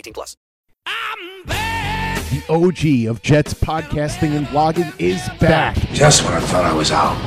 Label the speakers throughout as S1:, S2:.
S1: 18 plus.
S2: The OG of Jets podcasting and blogging is back.
S3: Just when I thought I was out,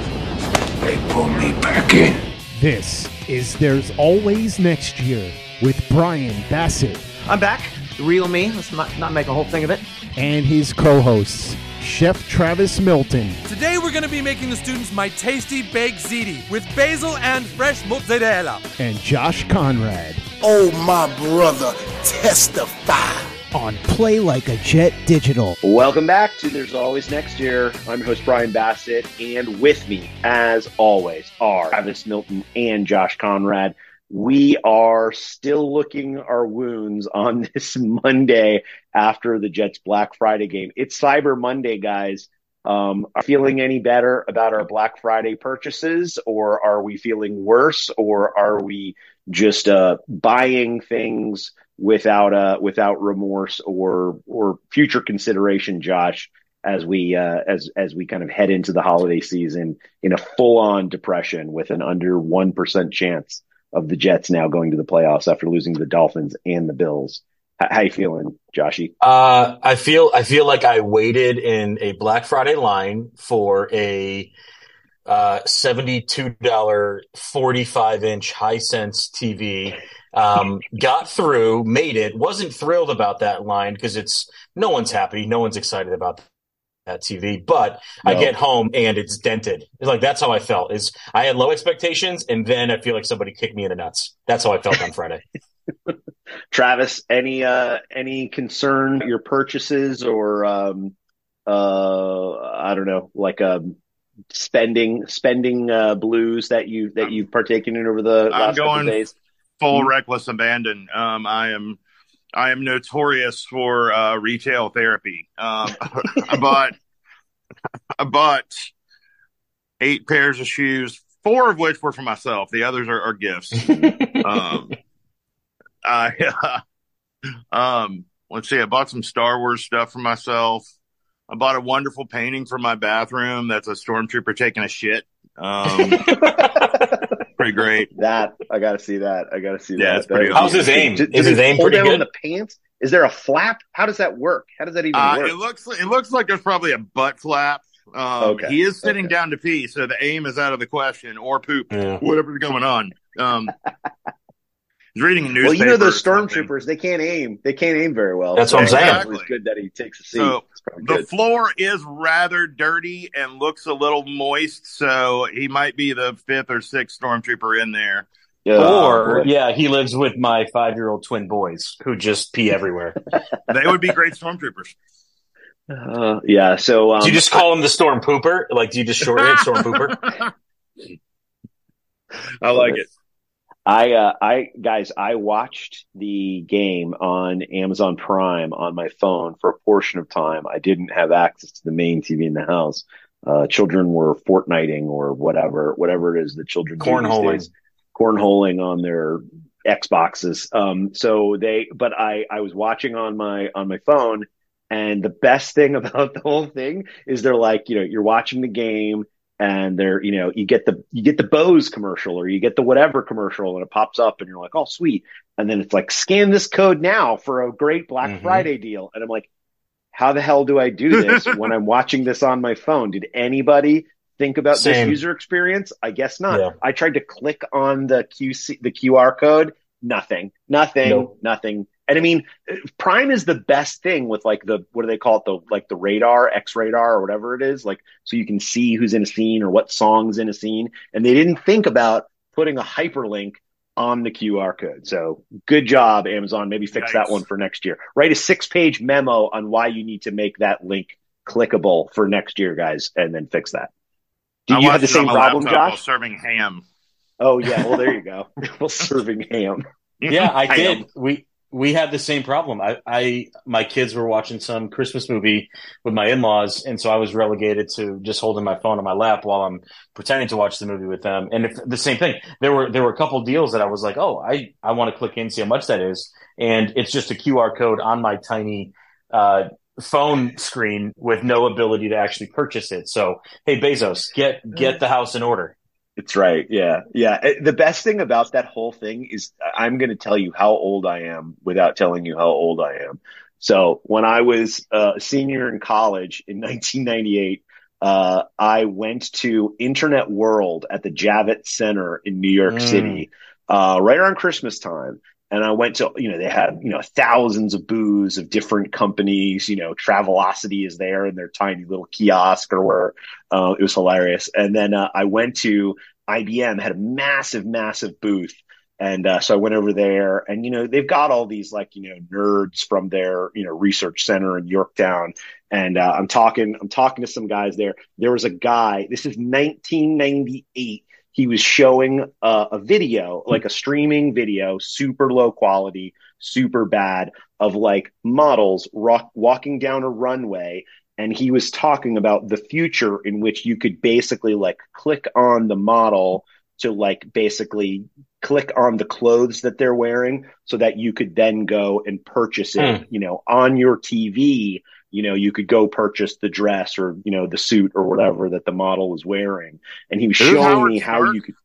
S3: they pulled me back in.
S2: This is There's Always Next Year with Brian Bassett.
S4: I'm back. The real me. Let's not, not make a whole thing of it.
S2: And his co hosts. Chef Travis Milton.
S5: Today we're going to be making the students my tasty baked ziti with basil and fresh mozzarella.
S2: And Josh Conrad.
S6: Oh, my brother, testify.
S2: On Play Like a Jet Digital.
S7: Welcome back to There's Always Next Year. I'm your host Brian Bassett, and with me, as always, are Travis Milton and Josh Conrad we are still looking our wounds on this Monday after the Jets Black Friday game. It's Cyber Monday, guys. Um, are feeling any better about our Black Friday purchases, or are we feeling worse, or are we just uh, buying things without uh, without remorse or or future consideration, Josh? As we uh, as as we kind of head into the holiday season in a full on depression with an under one percent chance of the Jets now going to the playoffs after losing the Dolphins and the Bills. How, you feeling, Joshy?
S8: Uh, I feel I feel like I waited in a Black Friday line for a uh, seventy-two dollar, forty-five inch Hisense TV. Um, got through, made it. wasn't thrilled about that line because it's no one's happy, no one's excited about that TV, but no. I get home and it's dented. It's like that's how I felt. Is I had low expectations and then I feel like somebody kicked me in the nuts. That's how I felt on Friday.
S7: Travis, any uh any concern your purchases or um uh I don't know, like um spending spending uh blues that you that you've partaken in over the last
S9: I'm going
S7: days?
S9: Full mm-hmm. reckless abandon. Um I am I am notorious for uh, retail therapy. Um, I bought I bought eight pairs of shoes, four of which were for myself. The others are, are gifts. um, I uh, um, let's see. I bought some Star Wars stuff for myself. I bought a wonderful painting for my bathroom. That's a stormtrooper taking a shit. Um, pretty great.
S7: That I got to see that. I got to see that.
S8: yeah,
S7: that.
S8: Pretty How's his aim? Did, Is his aim pretty
S7: down
S8: good?
S7: the pants? Is there a flap? How does that work? How does that even
S9: uh,
S7: work?
S9: It looks it looks like there's probably a butt flap. Um, okay. He is sitting okay. down to pee, so the aim is out of the question, or poop, yeah. whatever's going on. Um, he's reading a newspaper.
S7: Well, you know those stormtroopers, they can't aim. They can't aim very well.
S8: That's so what I'm saying.
S7: Exactly. It's good that he takes a seat.
S9: So the good. floor is rather dirty and looks a little moist, so he might be the fifth or sixth stormtrooper in there.
S8: Yeah. Or yeah, he lives with my five year old twin boys who just pee everywhere.
S9: they would be great stormtroopers.
S7: Uh, yeah. So um,
S8: do you just call him the storm pooper? Like, do you just shorten it storm pooper?
S9: I like it.
S7: I, uh, I guys, I watched the game on Amazon Prime on my phone for a portion of time. I didn't have access to the main TV in the house. Uh, children were Fortniting or whatever, whatever it is that children
S8: cornholing,
S7: cornholing on their Xboxes. Um, so they, but I I was watching on my on my phone, and the best thing about the whole thing is they're like, you know, you're watching the game and they're you know you get the you get the Bose commercial or you get the whatever commercial and it pops up and you're like oh sweet. And then it's like scan this code now for a great Black
S8: Mm-hmm.
S7: Friday deal. And I'm like how the hell do I do this when I'm watching this on my phone? Did anybody think about this user experience? I guess not.
S8: Yeah.
S7: I tried to click on the QC the QR code nothing nothing
S8: Nope.
S7: nothing and I mean Prime is the best thing with like the what do they call it the like the radar X radar or whatever it is like so you can see who's in a scene or what songs in a scene and they didn't think about putting a hyperlink on the QR code. So good job Amazon maybe fix that one for next year. Write a 6-page memo on why you need to make that link clickable for next year guys and then fix that. Did
S9: I
S7: you have the
S9: watched it on
S7: same problem
S9: laptop while
S7: Josh?
S9: Serving ham.
S7: Oh yeah, well there you go. well serving ham.
S8: Yeah, I
S7: Ham.
S8: did. We we had the same problem. I, I my kids were watching some Christmas movie with my in laws, and so I was relegated to just holding my phone on my lap while I'm pretending to watch the movie with them. And if, the same thing, there were there were a couple deals that I was like, oh, I I want to click in see how much that is, and it's just a QR code on my tiny. Uh, phone screen with no ability to actually purchase it. So, hey Bezos, get get the house in order.
S7: It's right. Yeah. Yeah. Uh, The best thing about that whole thing is I'm going to tell you how old I am without telling you how old I am. So when I was a senior in college in 1998, uh, I went to Internet World at the Javits Center in New York
S8: Mm.
S7: City, uh, right around Christmas time. And I went to, you know, they had, you know, thousands of booths of different companies, you know, Travelocity is there in their tiny little kiosk or where, uh, it was hilarious. And then, uh, I went to IBM had a massive, massive booth. And, uh, so I went over there and, you know, they've got all these like, you know, nerds from their, you know, research center in Yorktown. And, uh, I'm talking, I'm talking to some guys there. There was a guy, this is 1998 he was showing uh, a video, like a streaming video, super low quality, super bad, of like models rock, walking down a runway. And he was talking about the future in which you could basically like click on the model to like basically click on the clothes that they're wearing so that you could then go and purchase it,
S8: Hmm.
S7: you know, on your TV. You know, you could go purchase the dress or, you know, the suit or whatever that the model was wearing. And he was showing
S9: Howard
S7: me how you could.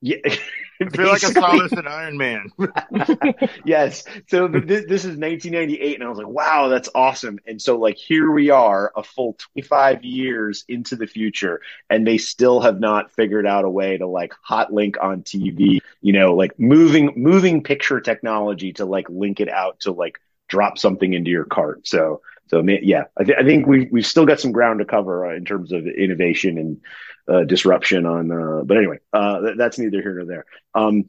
S7: Yeah,
S9: I feel like I saw this in Iron Man.
S7: yes. So this, this is 1998, and I was like, wow, that's awesome. And so, like, here we are, a full 25 years into the future, and they still have not figured out a way to like hot link on TV, you know, like moving moving picture technology to like link it out to like drop something into your cart. So, so yeah, I, th- I think we we've still got some ground to cover uh, in terms of innovation and uh, disruption on. Uh, but anyway, uh, th- that's neither here nor there. Um,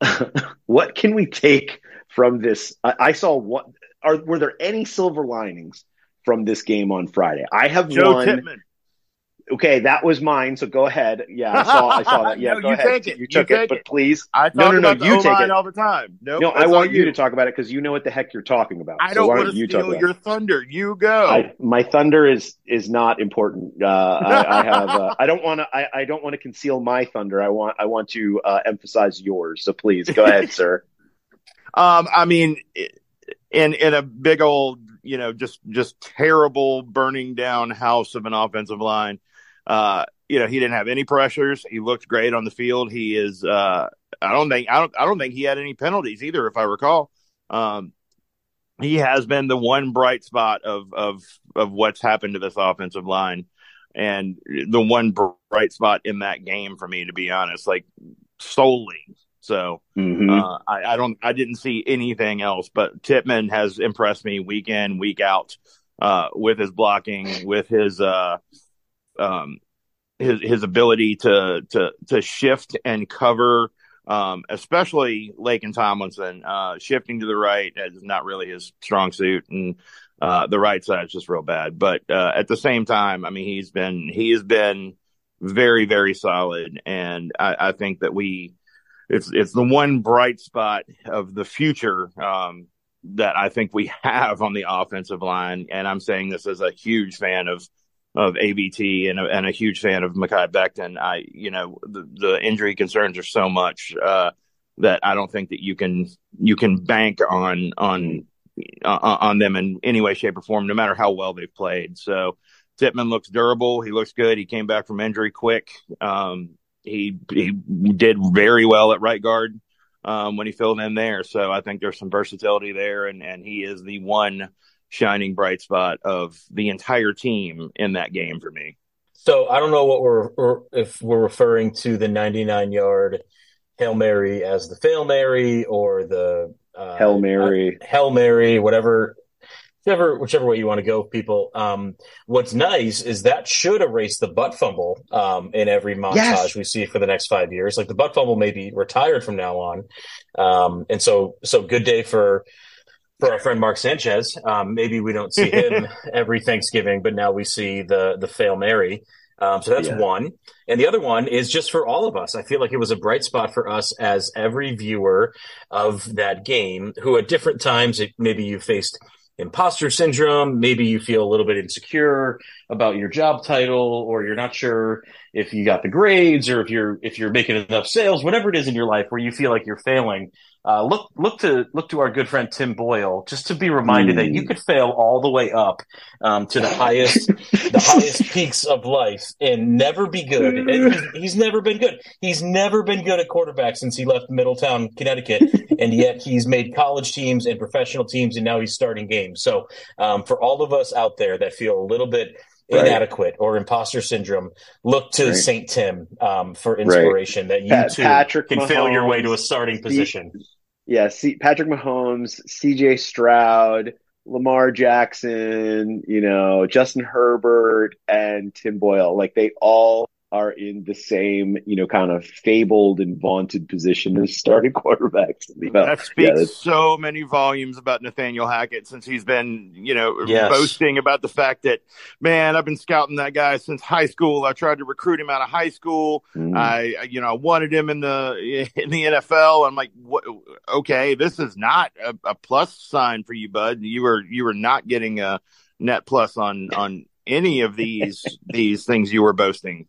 S7: what can we take from this? I, I saw what are were there any silver linings from this game on Friday? I have
S9: Joe
S7: one.
S9: Tippmann.
S7: Okay, that was mine. So go ahead. Yeah, I saw. I saw that. Yeah,
S9: No,
S7: go
S9: you
S7: ahead.
S9: take it.
S7: You
S9: You
S7: took it,
S9: take
S7: but
S9: it.
S7: please.
S9: I
S7: no, no, no. You take it.
S9: all the time. Nope,
S7: no, I want
S9: all
S7: you to talk about it because you know what the heck you're talking about.
S9: I don't
S7: why
S9: want to
S7: you
S9: steal your thunder. You go.
S7: I, my thunder is is not important. Uh, I, I have. Uh, I don't want to. I, I don't want to conceal my thunder. I want. I want to uh, emphasize yours. So please go ahead, sir.
S9: Um, I mean, in in a big old, you know, just just terrible burning down house of an offensive line. Uh, you know, he didn't have any pressures. He looked great on the field. He is. Uh, I don't think. I don't. I don't think he had any penalties either, if I recall. Um, he has been the one bright spot of of of what's happened to this offensive line, and the one bright spot in that game for me, to be honest, like solely. So
S7: Mhm.
S9: uh, I, I don't, I didn't see anything else. But Tippmann has impressed me week in, week out, uh, with his blocking, with his, uh, um, his his ability to to to shift and cover, um, especially Laken Tomlinson, uh, shifting to the right is not really his strong suit, and uh, the right side is just real bad. But uh, at the same time, I mean, he's been he has been very very solid, and I, I think that we it's it's the one bright spot of the future um, that I think we have on the offensive line, and I'm saying this as a huge fan of of ABT and a, and a huge fan of Mekhi Becton. I you know the the injury concerns are so much. Uh, that I don't think that you can you can bank on on uh, on them in any way, shape, or form, no matter how well they've played. So Tippmann looks durable. He looks good. He came back from injury quick. Um, he he did very well at right guard um, when he filled in there. So I think there's some versatility there, and and he is the one shining bright spot of the entire team in that game for me.
S8: So I don't know what we're or if we're referring to the 99 yard hail mary as the fail mary or the uh,
S7: Hail Mary.
S8: uh, hail mary, whatever. Whichever, whichever way you want to go, people. Um, what's nice is that should erase the butt fumble um, in every montage
S7: Yes.
S8: we see for the next five years. Like the butt fumble may be retired from now on, um, and so so good day for for our friend Mark Sanchez. Um, maybe we don't see him every Thanksgiving, but now we see the the fail Mary. Um, so that's
S7: Yeah.
S8: one, and the other one is just for all of us. I feel like it was a bright spot for us as every viewer of that game, who at different times it, maybe you faced imposter syndrome, maybe you feel a little bit insecure about your job title, or you're not sure if you got the grades, or if you're if you're making enough sales, whatever it is in your life where you feel like you're failing. Uh, look, look to look to our good friend Tim Boyle, just to be reminded that you could fail all the way up um, to the highest, the highest peaks of life, and never be good. And he's, he's never been good. He's never been good at quarterback since he left Middletown, Connecticut, and yet he's made college teams and professional teams, and now he's starting games. So, um, for all of us out there that feel a little bit
S7: Right.
S8: inadequate or imposter syndrome, look to
S7: Right.
S8: Saint Tim um, for inspiration that you
S7: Pat-
S8: too
S7: Patrick
S8: can fail your way to a starting position.
S7: Yeah, see, Patrick Mahomes, C.J. Stroud, Lamar Jackson, you know, Justin Herbert, and Tim Boyle. Like they all are in the same, you know, kind of fabled and vaunted position as starting quarterbacks. in the NFL.
S9: That speaks
S7: that's-
S9: so many volumes about Nathaniel Hackett since he's been, you know,
S8: Yes.
S9: boasting about the fact that, man, I've been scouting that guy since high school. I tried to recruit him out of high school.
S7: Mm.
S9: I, I- you know, I wanted him in the in the NFL. I'm like, what? Okay, this is not a, a plus sign for you, bud. You were you were not getting a net plus on on any of these these things you were boasting.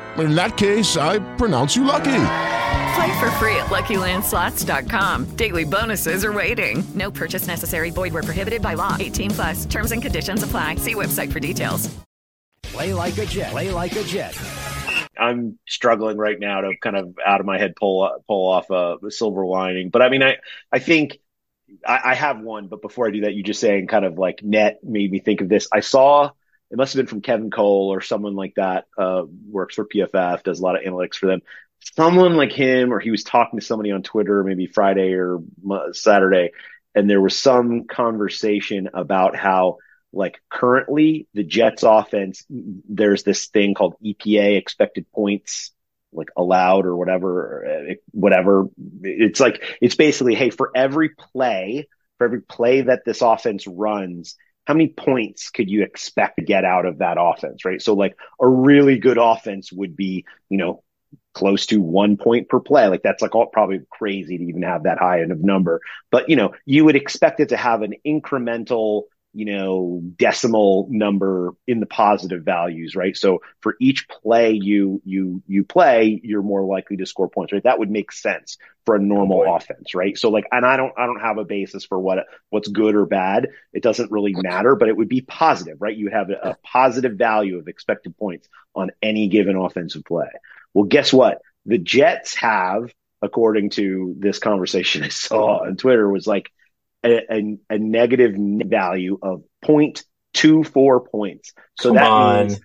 S10: In that case, I pronounce you lucky.
S11: Play for free at LuckyLandSlots.com. Daily bonuses are waiting. No purchase necessary. Void where prohibited by law. 18 plus. Terms and conditions apply. See website for details.
S12: Play like a Jet. Play like a Jet.
S7: I'm struggling right now to kind of out of my head pull pull off a, silver lining. But I mean, I I think I, I have one. But before I do that, you just saying kind of like net made me think of this. I saw it must have been from Kevin Cole or someone like that. Uh, works for PFF, does a lot of analytics for them. Someone like him, or he was talking to somebody on Twitter, maybe Friday or Saturday, and there was some conversation about how like currently the Jets offense, there's this thing called EPA expected points like allowed or whatever, uh, whatever. It's like, it's basically, hey, for every play, for every play that this offense runs, how many points could you expect to get out of that offense, right? So like a really good offense would be, you know, close to one point per play. Like that's like all probably crazy to even have that high end of number. But you know, you would expect it to have an incremental you know, decimal number in the positive values, right? So for each play you you you play, you're more likely to score points, right? That would make sense for a normal offense, right? So like, and I don't I don't have a basis for what what's good or bad. It doesn't really matter, but it would be positive, right? You would have a, a positive value of expected points on any given offensive play. Well, guess what? The Jets have, according to this conversation I saw on Twitter, was like a, a, a negative value of 0.24 points. So
S8: Come
S7: that
S8: on.
S7: means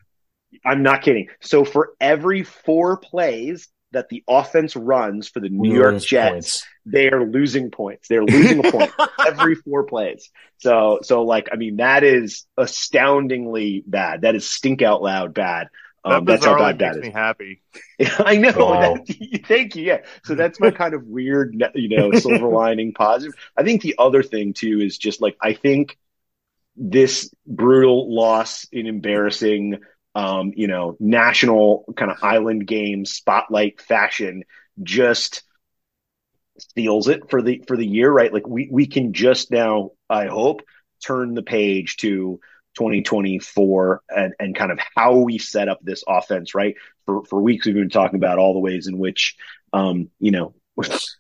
S7: I'm not kidding. So for every four plays that the offense runs for the New York
S8: lose
S7: Jets,
S8: points.
S7: they are losing points. They're losing a point every four plays. So so like I mean that is astoundingly bad. That is stink out loud bad. Um,
S9: that
S7: that's how
S9: bizarrely
S7: bad that
S9: makes me happy.
S7: I know.
S8: Wow.
S7: That, thank you. Yeah. So that's my kind of weird, you know, silver lining positive. I think the other thing too is just like I think this brutal loss in embarrassing, um, you know, national kind of island game spotlight fashion just steals it for the for the year, right? Like we we can just now, I hope, turn the page to 2024 and, and kind of how we set up this offense, right? For for weeks we've been talking about all the ways in which um, you know,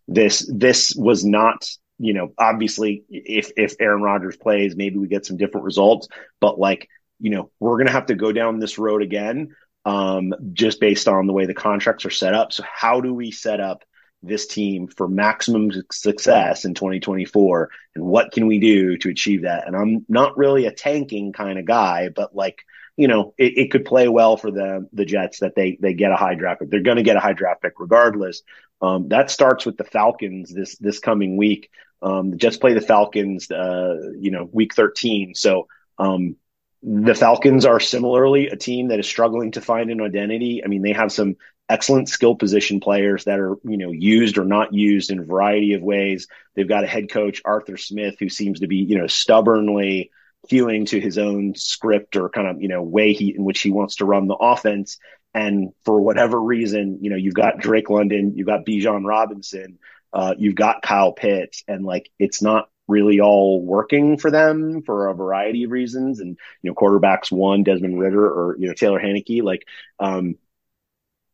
S7: this this was not, you know, obviously if if Aaron Rodgers plays, maybe we get some different results, but like, you know, we're gonna have to go down this road again, um, just based on the way the contracts are set up. So how do we set up this team for maximum success in 2024 and what can we do to achieve that? And i'm not really a tanking kind of guy but like you know it, it could play well for the the jets that they they get a high draft pick. They're going to get a high draft pick regardless. Um, that starts with the falcons this this coming week. Um, the jets play the falcons uh, you know week 13 so um, the falcons are similarly a team that is struggling to find an identity. I mean they have some excellent skill position players that are, you know, used or not used in a variety of ways. They've got a head coach, Arthur Smith, who seems to be, you know, stubbornly hewing to his own script or kind of, you know, way he in which he wants to run the offense. And for whatever reason, you know, you've got Drake London, you've got Bijan Robinson, uh, you've got Kyle Pitts, and like it's not really all working for them for a variety of reasons. And you know, quarterbacks one, Desmond Ridder or you know Taylor Heinicke, like um,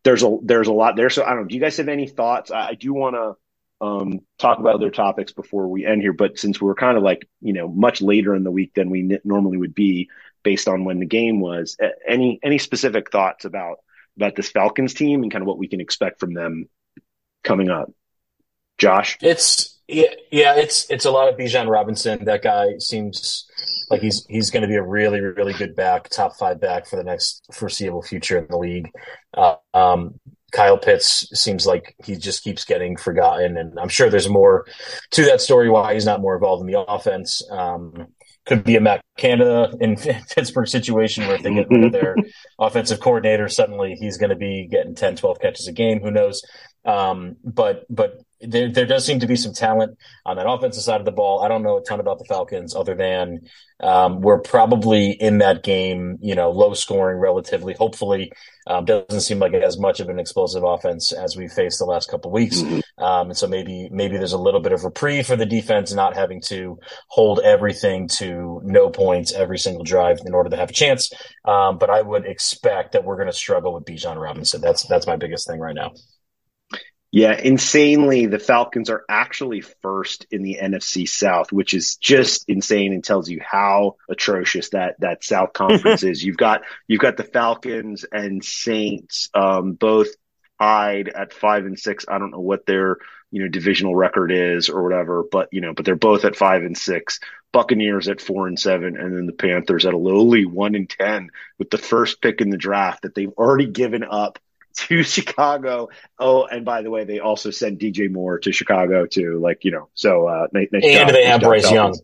S7: there's a there's a lot there. So I don't know. Do you guys have any thoughts? I, I do want to um, talk about other topics before we end here, but since we're kind of like you know much later in the week than we normally would be based on when the game was, any any specific thoughts about about this Falcons team and kind of what we can expect from them coming up? Josh,
S8: It's yeah, yeah, it's it's a lot of Bijan Robinson. That guy seems like he's he's going to be a really really good back, top five back for the next foreseeable future in the league. Uh, um, Kyle Pitts seems like he just keeps getting forgotten, and I'm sure there's more to that story why he's not more involved in the offense. Um, could be a Matt Canada in Pittsburgh situation where if they get rid of their offensive coordinator, suddenly he's going to be getting 10, 12 catches a game. Who knows? Um, but but there there does seem to be some talent on that offensive side of the ball. I don't know a ton about the Falcons other than um, we're probably in that game, you know, low scoring relatively. Hopefully, um, doesn't seem like has much of an explosive offense as we faced the last couple of weeks. Um, and so maybe maybe there's a little bit of reprieve for the defense not having to hold everything to no points every single drive in order to have a chance. Um, but I would expect that we're going to struggle with Bijan Robinson. That's that's my biggest thing right now.
S7: Yeah, insanely, the Falcons are actually first in the NFC South, which is just insane and tells you how atrocious that that South Conference is. You've got you've got the Falcons and Saints um, both tied at five and six. I don't know what their you know divisional record is or whatever, but you know, but they're both at five and six. Buccaneers at four and seven, and then the Panthers at a lowly one and ten with the first pick in the draft that they've already given up to Chicago. Oh, and by the way, they also sent DJ Moore to Chicago too. Like you know, so uh, nice, nice
S8: And
S7: job,
S8: they
S7: nice
S8: have Bryce
S7: Falcons.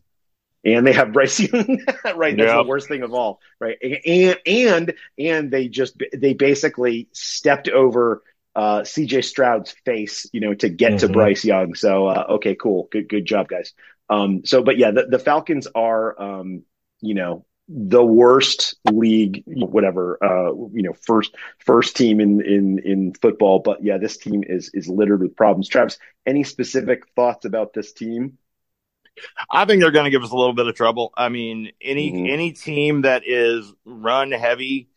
S7: and they have Bryce Young. right, that's
S9: Yep.
S7: the worst thing of all. Right, and and and they just they basically stepped over uh, C.J. Stroud's face, you know, to get to
S8: Mhm.
S7: Bryce Young. So uh, okay, cool, good good job, guys. Um, so but yeah, the, the Falcons are um, you know the worst league, whatever, uh, you know, first first team in in in football. But yeah, this team is is littered with problems. Travis, any specific thoughts about this team?
S9: I think they're going to give us a little bit of trouble. I mean, any
S7: Mhm.
S9: any team that is run heavy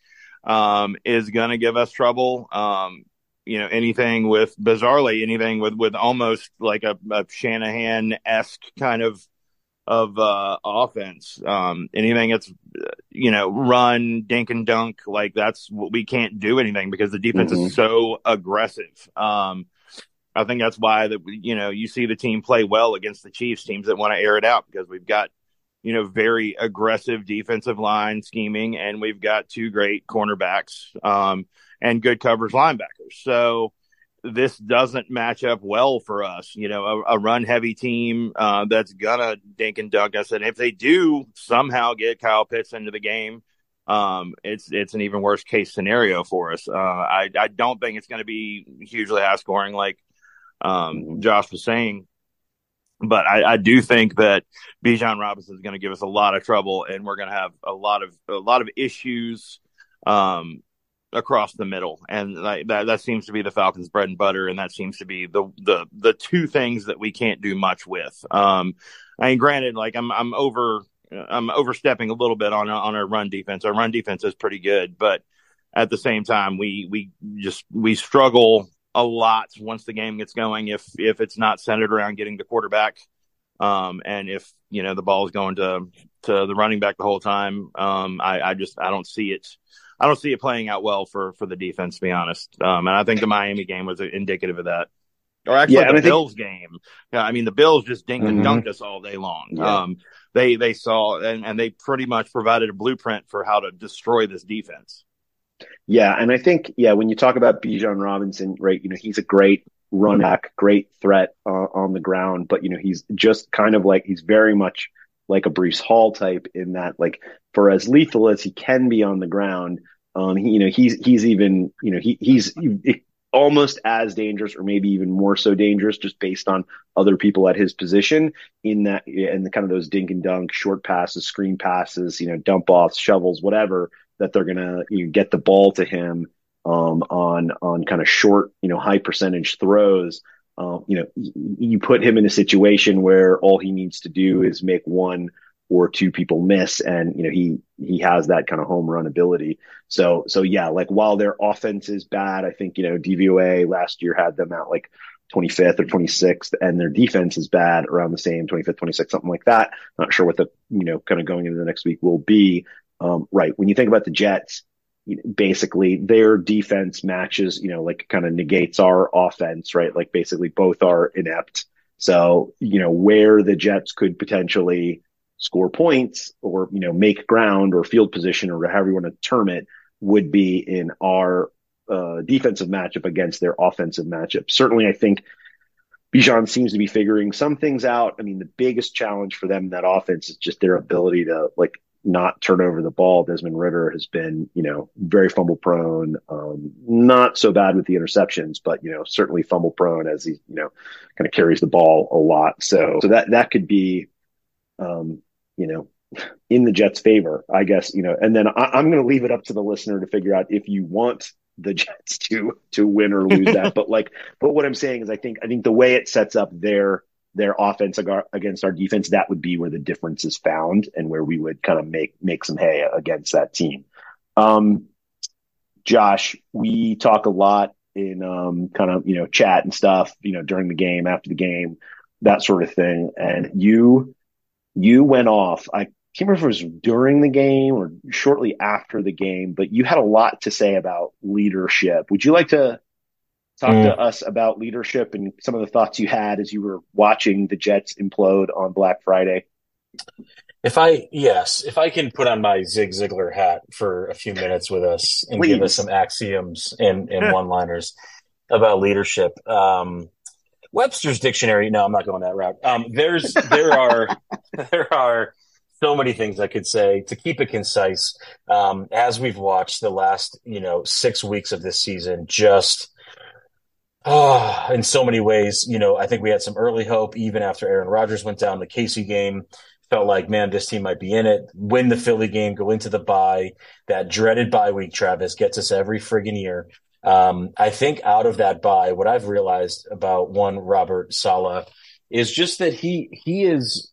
S9: um, is going to give us trouble. Um, you know, anything with bizarrely anything with with almost like a, a Shanahan esque kind of of uh, offense. Um, anything that's you know run dink and dunk like that's what we can't do anything because the defense
S7: Mhm.
S9: is so aggressive. Um, I think that's why that you know you see the team play well against the Chiefs teams that want to air it out because we've got you know very aggressive defensive line scheming and we've got two great cornerbacks um, and good coverage linebackers. So this doesn't match up well for us. You know, a, a run heavy team uh, that's gonna dink and dunk us, and if they do somehow get Kyle Pitts into the game. Um, it's it's an even worse case scenario for us. Uh, I I don't think it's to be hugely high scoring like um, Josh was saying. But I, I do think that Bijan Robinson is going to give us a lot of trouble, and we're going to have a lot of a lot of issues um, across the middle, and like, that that seems to be the Falcons' bread and butter, and that seems to be the the the two things that we can't do much with. Um, I mean, granted, like I'm I'm over I'm overstepping a little bit on on our run defense. Our run defense is pretty good, but at the same time, we we just we struggle a lot once the game gets going. If if it's not centered around getting the quarterback, um, and if you know the ball is going to to the running back the whole time, um, I, I just I don't see it. I don't see it playing out well for for the defense, to be honest. Um, and I think the Miami game was indicative of that. Or actually,
S7: Yeah,
S9: the
S7: think-
S9: Bills game. Yeah, I mean, the Bills just dinked and
S7: Mhm.
S9: dunked us all day long.
S7: Yeah.
S9: Um, they they saw and, and they pretty much provided a blueprint for how to destroy this defense.
S7: Yeah, and I think yeah, when you talk about Bijan Robinson, right, you know, he's a great run back, great threat uh, on the ground, but you know, he's just kind of like he's very much like a Breece Hall type in that like for as lethal as he can be on the ground, um, he, you know, he's he's even you know he he's almost as dangerous or maybe even more so dangerous just based on other people at his position in that and the kind of those dink and dunk short passes screen passes you know dump offs shovels whatever that they're gonna you know, get the ball to him um, on on kind of short you know high percentage throws um, you know you put him in a situation where all he needs to do is make one or two people miss and you know he he has that kind of home run ability. So so yeah like while their offense is bad i think you know dvoa last year had them at like 25th or 26th and their defense is bad around the same 25th 26th something like that. Not sure what the you know kind of going into the next week will be. Um, right. When you think about the jets basically their defense matches you know like kind of negates our offense right like basically both are inept so you know where the jets could potentially score points or you know make ground or field position or however you want to term it would be in our uh, defensive matchup against their offensive matchup. Certainly, I think Bijan seems to be figuring some things out. I mean, the biggest challenge for them in that offense is just their ability to like not turn over the ball. Desmond Ridder has been, you know, very fumble prone, um, not so bad with the interceptions, but you know, certainly fumble prone as he, you know, kind of carries the ball a lot. So, so that that could be, um, you know, in the Jets' favor, I guess. You know, and then I, I'm going to leave it up to the listener to figure out if you want the Jets to to win or lose that. But like, but what I'm saying is, I think I think the way it sets up their their offense ag- against our defense, that would be where the difference is found and where we would kind of make make some hay against that team. Um, Josh, we talk a lot in um, kind of you know chat and stuff, you know, during the game, after the game, that sort of thing. And you you went off. I can't remember if it was during the game or shortly after the game, but you had a lot to say about leadership. Would you like to talk
S8: Mm.
S7: to us about leadership and some of the thoughts you had as you were watching the Jets implode on Black Friday?
S8: If I yes, if I can put on my Zig Ziglar hat for a few minutes with us and give us some axioms and, and one-liners about leadership. Um, Webster's dictionary. No, I'm not going that route. Um, there's there are there are so many things I could say to keep it concise. Um, as we've watched the last, you know, six weeks of this season, just oh, in so many ways, you know, I think we had some early hope even after Aaron Rodgers went down the KC game. Felt like, man, this team might be in it. Win the Philly game, go into the bye. That dreaded bye week, Travis, gets us every friggin' year. Um, I think out of that bye, what I've realized about one Robert Saleh is just that he he is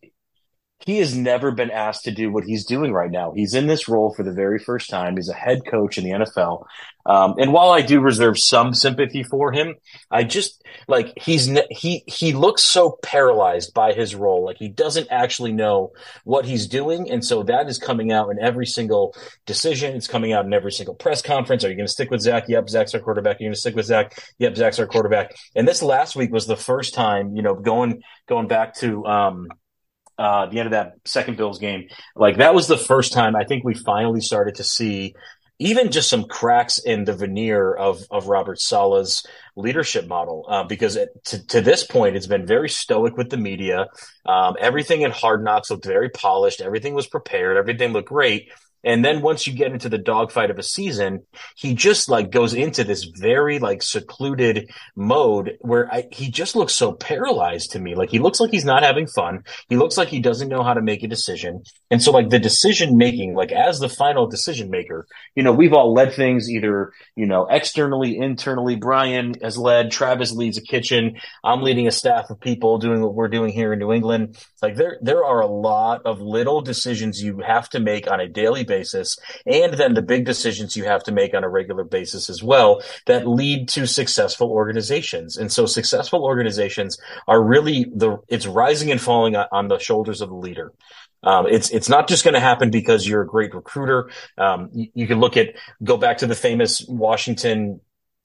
S8: he has never been asked to do what he's doing right now. He's in this role for the very first time. He's a head coach in the NFL. Um, and while I do reserve some sympathy for him, I just like he's he he looks so paralyzed by his role, like he doesn't actually know what he's doing, and so that is coming out in every single decision. It's coming out in every single press conference. Are you going to stick with Zach? Yep, Zach's our quarterback. Are you going to stick with Zach? Yep, Zach's our quarterback. And this last week was the first time, you know, going going back to. Um, uh, the end of that second Bills game, like that was the first time I think we finally started to see even just some cracks in the veneer of of Robert Saleh's leadership model. Uh, because it, to to this point, it's been very stoic with the media. Um, everything in Hard Knocks looked very polished. Everything was prepared. Everything looked great. And then once you get into the dogfight of a season, he just like goes into this very like secluded mode where I, he just looks so paralyzed to me. Like he looks like he's not having fun. He looks like he doesn't know how to make a decision. And so like the decision making, like as the final decision maker, you know, we've all led things either, you know, externally, internally. Brian has led, Travis leads a kitchen. I'm leading a staff of people doing what we're doing here in New England. Like there, there are a lot of little decisions you have to make on a daily basis, and then the big decisions you have to make on a regular basis as well that lead to successful organizations. And so successful organizations are really the, it's rising and falling on the shoulders of the leader. Um, it's it's not just going to happen because you're a great recruiter. Um, you, you, can look at go back to the famous Washington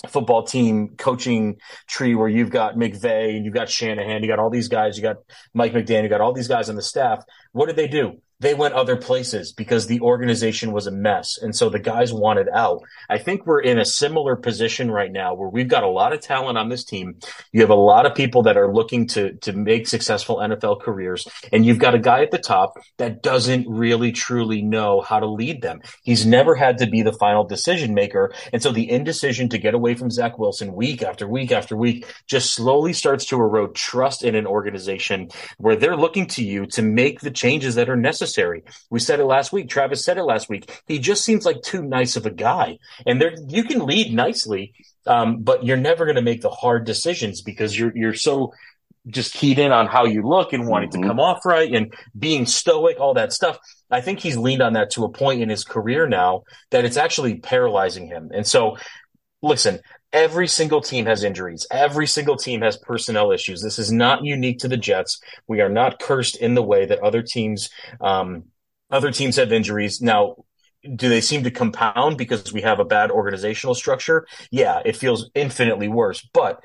S8: football team coaching tree where you've got McVay and you've got Shanahan, you got all these guys, you got Mike McDaniel, you got all these guys on the staff. What did they do? They went other places because the organization was a mess. And so the guys wanted out. I think we're in a similar position right now where we've got a lot of talent on this team. You have a lot of people that are looking to, to make successful NFL careers. And you've got a guy at the top that doesn't really truly know how to lead them. He's never had to be the final decision maker. And so the indecision to get away from Zach Wilson week after week after week just slowly starts to erode trust in an organization where they're looking to you to make the changes that are necessary necessary. We said it last week. Travis said it last week. He just seems like too nice of a guy. And there, you can lead nicely, um, but you're never going to make the hard decisions because you're you're so just keyed in on how you look and wanting mm-hmm. to come off right and being stoic, all that stuff. I think he's leaned on that to a point in his career now that it's actually paralyzing him. And so, listen, Every single team has injuries. Every single team has personnel issues. This is not unique to the Jets. We are not cursed in the way that other teams, um, other teams have injuries. Now, do they seem to compound because we have a bad organizational structure? Yeah, it feels infinitely worse. But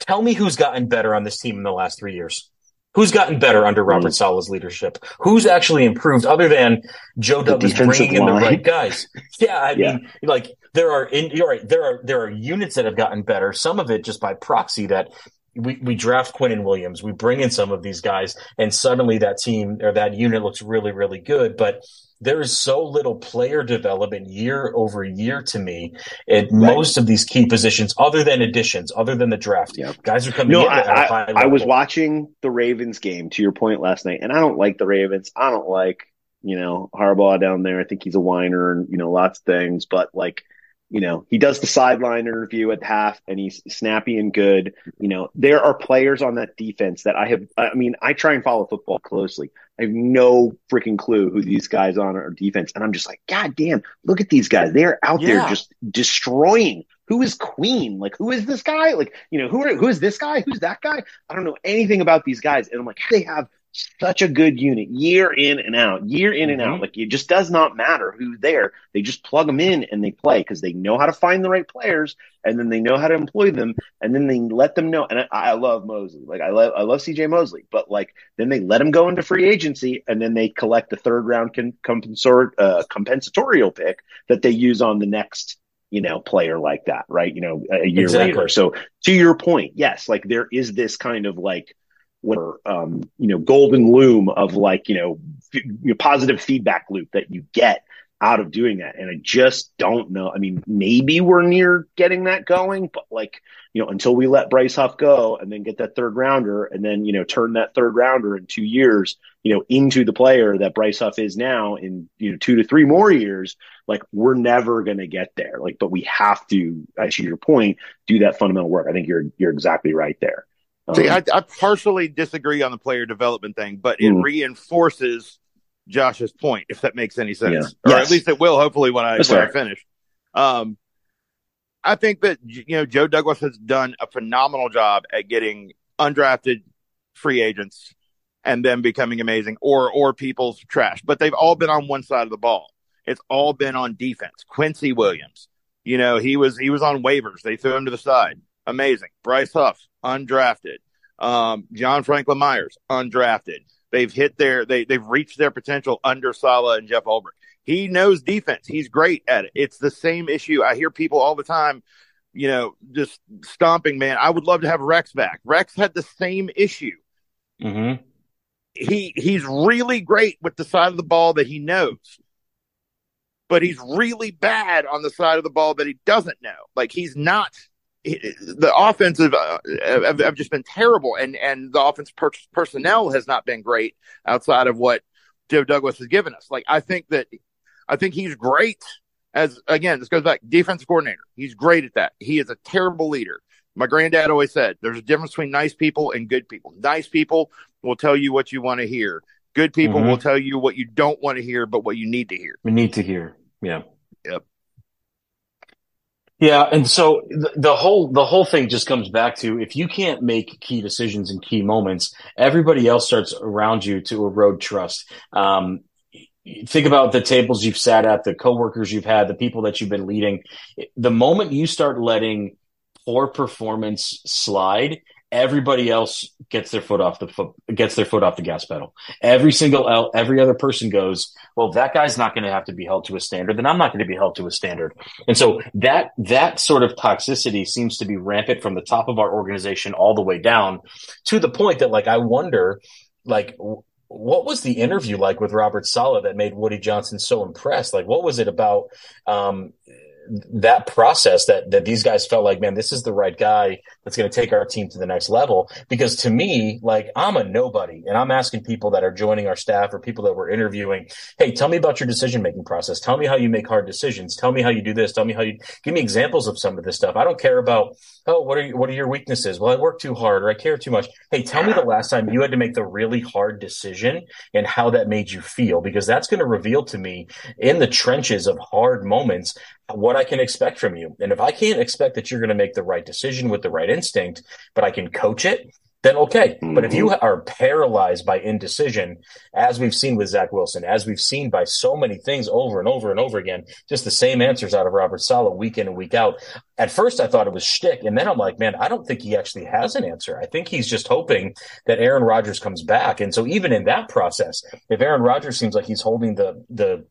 S8: tell me who's gotten better on this team in the last three years. Who's gotten better under Robert mm. Saleh's leadership? Who's actually improved other than Joe Douglas bringing in the right guys? Yeah, I yeah. mean, like there are in, you're right. There are there are units that have gotten better. Some of it just by proxy that we, we draft Quinnen Williams, we bring in some of these guys, and suddenly that team or that unit looks really, really good. But there is so little player development year over year to me at right. most of these key positions, other than additions, other than the draft. Yep. Guys are coming
S7: no,
S8: in
S7: I, I, I was watching the Ravens game to your point last night, and I don't like the Ravens. I don't like, you know, Harbaugh down there. I think he's a whiner and, you know, lots of things, but like – you know, he does the sideline interview at half and he's snappy and good. You know, there are players on that defense that I have, I mean, I try and follow football closely. I have no freaking clue who these guys on our defense. And I'm just like, God damn, look at these guys. They're out yeah. there just destroying. Who is Queen? Like, who is this guy? Like, you know, who are, who is this guy? Who's that guy? I don't know anything about these guys. And I'm like, they have such a good unit year in and out, year in and mm-hmm. out. Like it just does not matter who's there. They just plug them in and they play because they know how to find the right players and then they know how to employ them and then they let them know. And I, I love Mosley. Like I love, I love CJ Mosley, but like then they let him go into free agency and then they collect the third round con- compensor- uh, compensatorial pick that they use on the next you know, player like that, right? You know, a year exactly. later. So to your point, yes, like there is this kind of like whatever, um, you know, golden loom of like, you know, f- positive feedback loop that you get out of doing that. And I just don't know. I mean, maybe we're near getting that going, but like, you know, until we let Bryce Huff go and then get that third rounder and then, you know, turn that third rounder in two years, you know, into the player that Bryce Huff is now in, you know, two to three more years, like we're never going to get there. Like, but we have to, to your point, do that fundamental work. I think you're, you're exactly right there.
S9: Um, See, I, I, partially disagree on the player development thing, but it mm. reinforces Josh's point, if that makes any sense, yeah. or yes. at least it will. Hopefully, when I That's when. I finish. Um, I think that you know Joe Douglas has done a phenomenal job at getting undrafted free agents and them becoming amazing or or people's trash. But they've all been on one side of the ball. It's all been on defense. Quincy Williams, you know, he was he was on waivers. They threw him to the side. Amazing. Bryce Huff, undrafted. Um, John Franklin Myers, undrafted. They've hit their they they've reached their potential under Saleh and Jeff Ulbrich. He knows defense. He's great at it. It's the same issue. I hear people all the time, you know, just stomping, man. I would love to have Rex back. Rex had the same issue.
S8: Mm-hmm.
S9: He he's really great with the side of the ball that he knows, but he's really bad on the side of the ball that he doesn't know. Like he's not. The offensive uh, have, have, just been terrible, and and the offense per- personnel has not been great outside of what Joe Douglas has given us. Like I think that I think he's great as again, this goes back defensive coordinator. He's great at that. He is a terrible leader. My granddad always said there's a difference between nice people and good people. Nice people will tell you what you want to hear. Good people mm-hmm. will tell you what you don't want to hear, but what you need to hear.
S8: We need to hear. Yeah. Yeah, and so the, the, whole the whole thing just comes back to if you can't make key decisions in key moments, everybody else starts around you to erode trust. Um, think about the tables you've sat at, the coworkers you've had, the people that you've been leading. The moment you start letting poor performance slide, everybody else gets their foot off the foot gets their foot off the gas pedal. Every single every other person goes, well, that guy's not going to have to be held to a standard, then I'm not going to be held to a standard. And so that that sort of toxicity seems to be rampant from the top of our organization all the way down to the point that like I wonder like what was the interview like with Robert Saleh that made Woody Johnson so impressed? Like, what was it about um, that process that that these guys felt like, man, this is the right guy that's going to take our team to the next level. Because to me, like I'm a nobody, and I'm asking people that are joining our staff or people that we're interviewing, hey, tell me about your decision making process. Tell me how you make hard decisions. Tell me how you do this. Tell me how you give me examples of some of this stuff. I don't care about oh, what are you, what are your weaknesses? Well, I work too hard or I care too much. Hey, tell me the last time you had to make the really hard decision and how that made you feel, because that's going to reveal to me in the trenches of hard moments what I can expect from you. And if I can't expect that you're going to make the right decision with the right instinct, but I can coach it, then okay. Mm-hmm. But if you mm-hmm. are paralyzed by indecision, as we've seen with Zach Wilson, as we've seen by so many things over and over and over again, just the same answers out of Robert Saleh week in and week out. At first, I thought it was shtick, and then I'm like, man, I don't think he actually has an answer. I think he's just hoping that Aaron Rodgers comes back. And so even in that process, if Aaron Rodgers seems like he's holding the the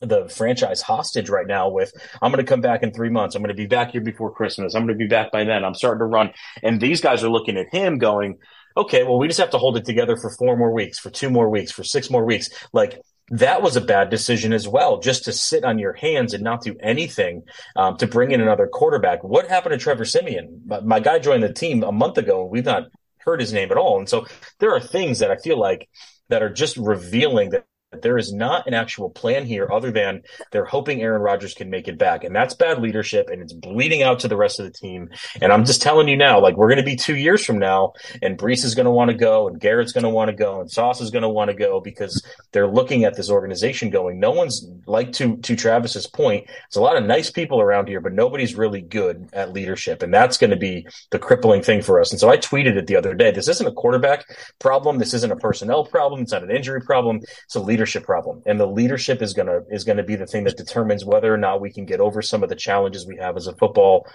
S8: the franchise hostage right now with I'm going to come back in 3 months. I'm going to be back here before Christmas. I'm going to be back by then. I'm starting to run and these guys are looking at him going, "Okay, well we just have to hold it together for 4 more weeks, for 2 more weeks, for 6 more weeks." Like that was a bad decision as well, just to sit on your hands and not do anything um, to bring in another quarterback. What happened to Trevor Siemian? My, my guy joined the team a month ago, and we've not heard his name at all. And so there are things that I feel like that are just revealing that there is not an actual plan here other than they're hoping Aaron Rodgers can make it back. And that's bad leadership and it's bleeding out to the rest of the team. And I'm just telling you now, like we're going to be two years from now and Breece is going to want to go and Garrett's going to want to go and Sauce is going to want to go because they're looking at this organization going, no one's like to, to Travis's point. There's a lot of nice people around here, but nobody's really good at leadership. And that's going to be the crippling thing for us. And so I tweeted it the other day. This isn't a quarterback problem. This isn't a personnel problem. It's not an injury problem. It's a leadership leadership problem, and the leadership is gonna is gonna be the thing that determines whether or not we can get over some of the challenges we have as a football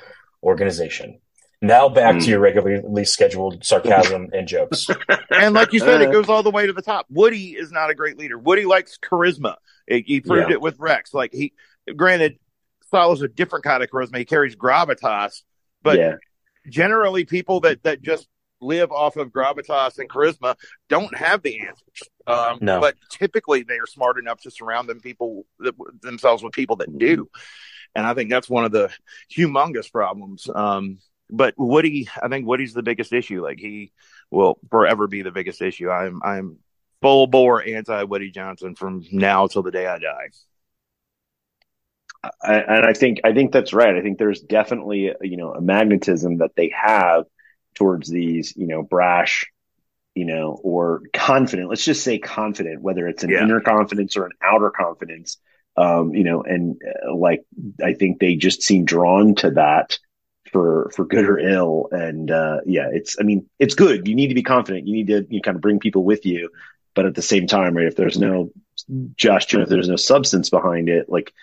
S8: organization. Now back mm. to your regularly scheduled sarcasm and jokes.
S9: And like you said, it goes all the way to the top. Woody is not a great leader. Woody likes charisma. He proved yeah. it with Rex. Like he, granted, Saleh's a different kind of charisma. He carries gravitas, but yeah. generally people that that just live off of gravitas and charisma don't have the answers. Um,
S8: No.
S9: But typically they are smart enough to surround them people that, themselves with people that do. And I think that's one of the humongous problems. Um, but Woody, I think Woody's the biggest issue. Like he will forever be the biggest issue. I'm, I'm full bore anti Woody Johnson from now till the day I die.
S7: I, and I think I think that's right. I think there's definitely you know a magnetism that they have towards these you know brash, you know, or confident. Let's just say confident, whether it's an
S9: Yeah.
S7: inner confidence or an outer confidence. Um, you know, and uh, like I think they just seem drawn to that for for good or ill. And uh, yeah, it's I mean it's good. You need to be confident. You need to you kind of bring people with you, but at the same time, right? If there's no Josh, if there's no substance behind it, like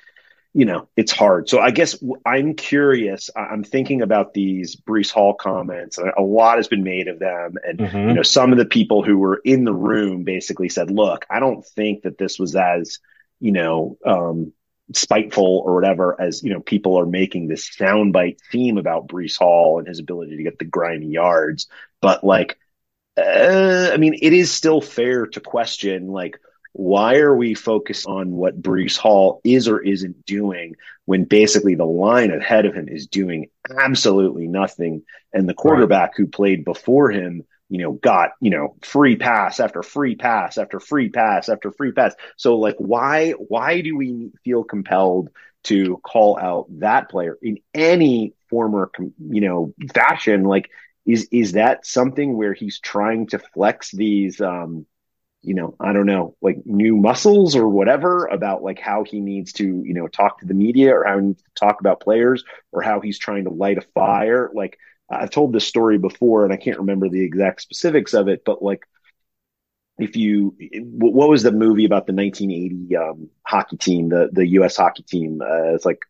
S7: you know, it's hard. So I guess I'm curious. I'm thinking about these Breece Hall comments. and A lot has been made of them, and
S8: Mhm.
S7: you know, some of the people who were in the room basically said, "Look, I don't think that this was as you know." Um, spiteful or whatever as you know people are making this soundbite theme about Breece Hall and his ability to get the grimy yards but like uh, I mean, it is still fair to question, like, why are we focused on what Breece Hall is or isn't doing when basically the line ahead of him is doing absolutely nothing? And the quarterback who played before him, you know, got, you know, free pass after free pass after free pass after free pass. So, like, why, why do we feel compelled to call out that player in any former, you know, fashion? Like, is is that something where he's trying to flex these um you know i don't know like new muscles or whatever about like how he needs to you know talk to the media or how he needs to talk about players or how he's trying to light a fire like i've told this story before and i can't remember the exact specifics of it but like if you what was the movie about the 1980 um hockey team the the us hockey team uh, it's like